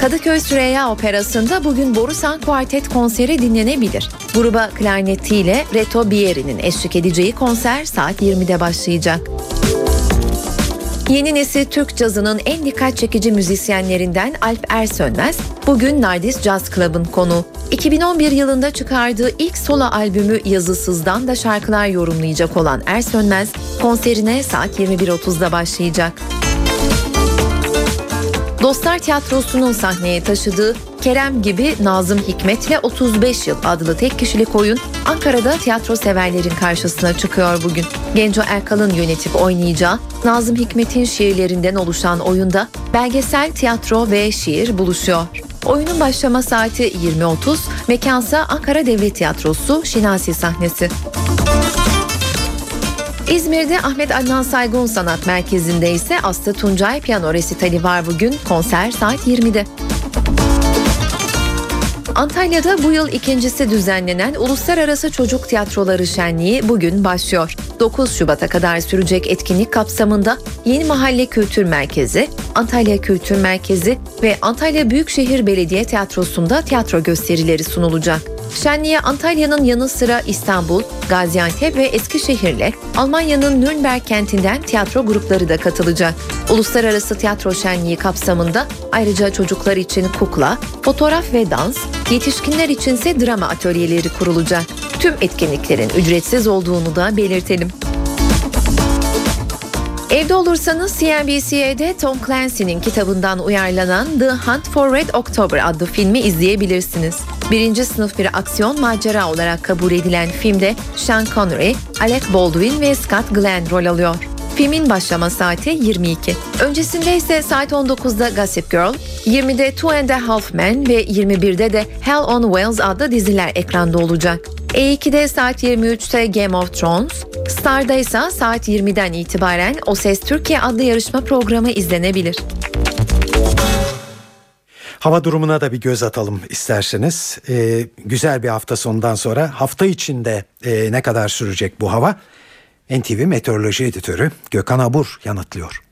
Kadıköy Süreyya Operası'nda bugün Borusan Kuartet konseri dinlenebilir. Gruba klarnetiyle Reto Bieri'nin eşlik edeceği konser saat 20'de başlayacak. Yeni nesil Türk cazının en dikkat çekici müzisyenlerinden Alp Ersönmez, bugün Nardis Jazz Club'ın konu. 2011 yılında çıkardığı ilk solo albümü Yazısız'dan da şarkılar yorumlayacak olan Ersönmez, konserine saat 21.30'da başlayacak. Dostlar Tiyatrosu'nun sahneye taşıdığı Kerem gibi Nazım Hikmet'le 35 yıl adlı tek kişilik oyun Ankara'da tiyatro severlerin karşısına çıkıyor bugün. Genco Erkal'ın yönetip oynayacağı Nazım Hikmet'in şiirlerinden oluşan oyunda belgesel, tiyatro ve şiir buluşuyor. Oyunun başlama saati 20.30, mekansa Ankara Devlet Tiyatrosu Şinasi sahnesi. İzmir'de Ahmet Adnan Saygun Sanat Merkezi'nde ise Aslı Tuncay piyano resitali var bugün. Konser saat 20'de. Antalya'da bu yıl ikincisi düzenlenen Uluslararası Çocuk Tiyatroları Şenliği bugün başlıyor. 9 Şubat'a kadar sürecek etkinlik kapsamında Yeni Mahalle Kültür Merkezi, Antalya Kültür Merkezi ve Antalya Büyükşehir Belediye Tiyatrosu'nda tiyatro gösterileri sunulacak. Şenliğe Antalya'nın yanı sıra İstanbul, Gaziantep ve Eskişehir'le Almanya'nın Nürnberg kentinden tiyatro grupları da katılacak. Uluslararası Tiyatro Şenliği kapsamında ayrıca çocuklar için kukla, fotoğraf ve dans, yetişkinler içinse drama atölyeleri kurulacak. Tüm etkinliklerin ücretsiz olduğunu da belirtelim. Evde olursanız CNBC'de Tom Clancy'nin kitabından uyarlanan The Hunt for Red October adlı filmi izleyebilirsiniz. Birinci sınıf bir aksiyon macera olarak kabul edilen filmde Sean Connery, Alec Baldwin ve Scott Glenn rol alıyor. Filmin başlama saati 22. Öncesinde ise saat 19'da Gossip Girl, 20'de Two and a Half Men ve 21'de de Hell on Wheels adlı diziler ekranda olacak. E2'de saat 23'te Game of Thrones, Star'da ise saat 20'den itibaren O Ses Türkiye adlı yarışma programı izlenebilir. Hava durumuna da bir göz atalım isterseniz. Ee, güzel bir hafta sonundan sonra hafta içinde e, ne kadar sürecek bu hava? NTV Meteoroloji Editörü Gökhan Abur yanıtlıyor.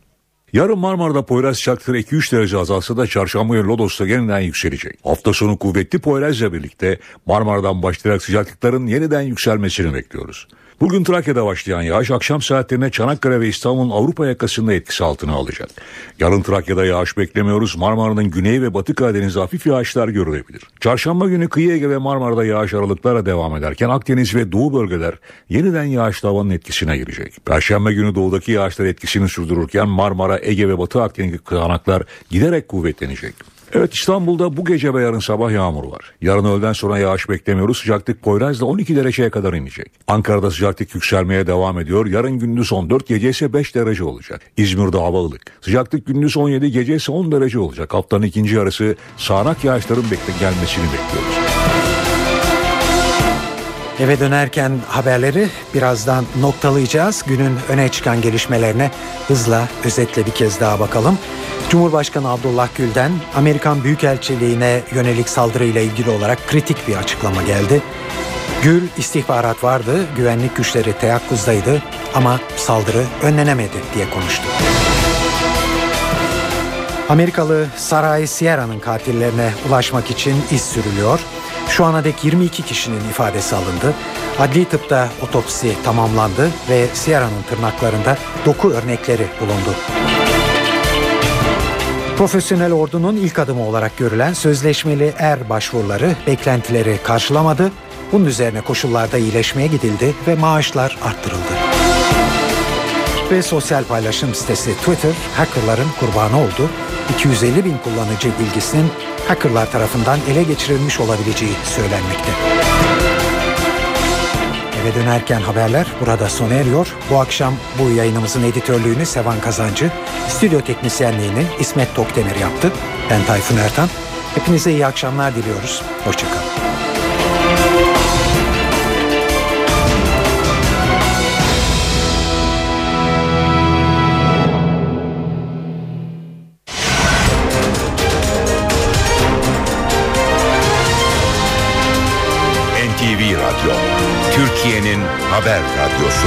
Yarın Marmara'da Poyraz sıcaklıkları 2-3 derece azalsa da çarşamba günü Lodos'ta yeniden yükselecek. Hafta sonu kuvvetli Poyraz'la birlikte Marmara'dan başlayarak sıcaklıkların yeniden yükselmesini bekliyoruz. Bugün Trakya'da başlayan yağış akşam saatlerine Çanakkale ve İstanbul'un Avrupa yakasında etkisi altına alacak. Yarın Trakya'da yağış beklemiyoruz. Marmara'nın güney ve batı Karadeniz'de hafif yağışlar görülebilir. Çarşamba günü kıyı Ege ve Marmara'da yağış aralıklarla devam ederken Akdeniz ve Doğu bölgeler yeniden yağışlı havanın etkisine girecek. Perşembe günü doğudaki yağışlar etkisini sürdürürken Marmara, Ege ve Batı Akdeniz kıvanaklar giderek kuvvetlenecek. Evet İstanbul'da bu gece ve yarın sabah yağmur var. Yarın öğleden sonra yağış beklemiyoruz. Sıcaklık Poyraz'da 12 dereceye kadar inecek. Ankara'da sıcaklık yükselmeye devam ediyor. Yarın gündüz 14, gece ise 5 derece olacak. İzmir'de hava ılık. Sıcaklık gündüz 17, gece ise 10 derece olacak. Haftanın ikinci yarısı sağanak yağışların bekle gelmesini bekliyoruz. Eve dönerken haberleri birazdan noktalayacağız. Günün öne çıkan gelişmelerine hızla özetle bir kez daha bakalım. Cumhurbaşkanı Abdullah Gül'den Amerikan Büyükelçiliğine yönelik saldırıyla ilgili olarak kritik bir açıklama geldi. Gül istihbarat vardı, güvenlik güçleri teyakkuzdaydı ama saldırı önlenemedi diye konuştu. Amerikalı Saray Sierra'nın katillerine ulaşmak için iz sürülüyor. Şu ana dek 22 kişinin ifadesi alındı. Adli tıpta otopsi tamamlandı ve Sierra'nın tırnaklarında doku örnekleri bulundu. Profesyonel ordunun ilk adımı olarak görülen sözleşmeli er başvuruları beklentileri karşılamadı. Bunun üzerine koşullarda iyileşmeye gidildi ve maaşlar arttırıldı. Ve sosyal paylaşım sitesi Twitter hackerların kurbanı oldu. 250 bin kullanıcı bilgisinin hackerlar tarafından ele geçirilmiş olabileceği söylenmekte. Eve dönerken haberler burada sona eriyor. Bu akşam bu yayınımızın editörlüğünü Sevan Kazancı, stüdyo teknisyenliğini İsmet Tokdemir yaptı. Ben Tayfun Ertan. Hepinize iyi akşamlar diliyoruz. Hoşçakalın. Türkiye'nin haber radyosu.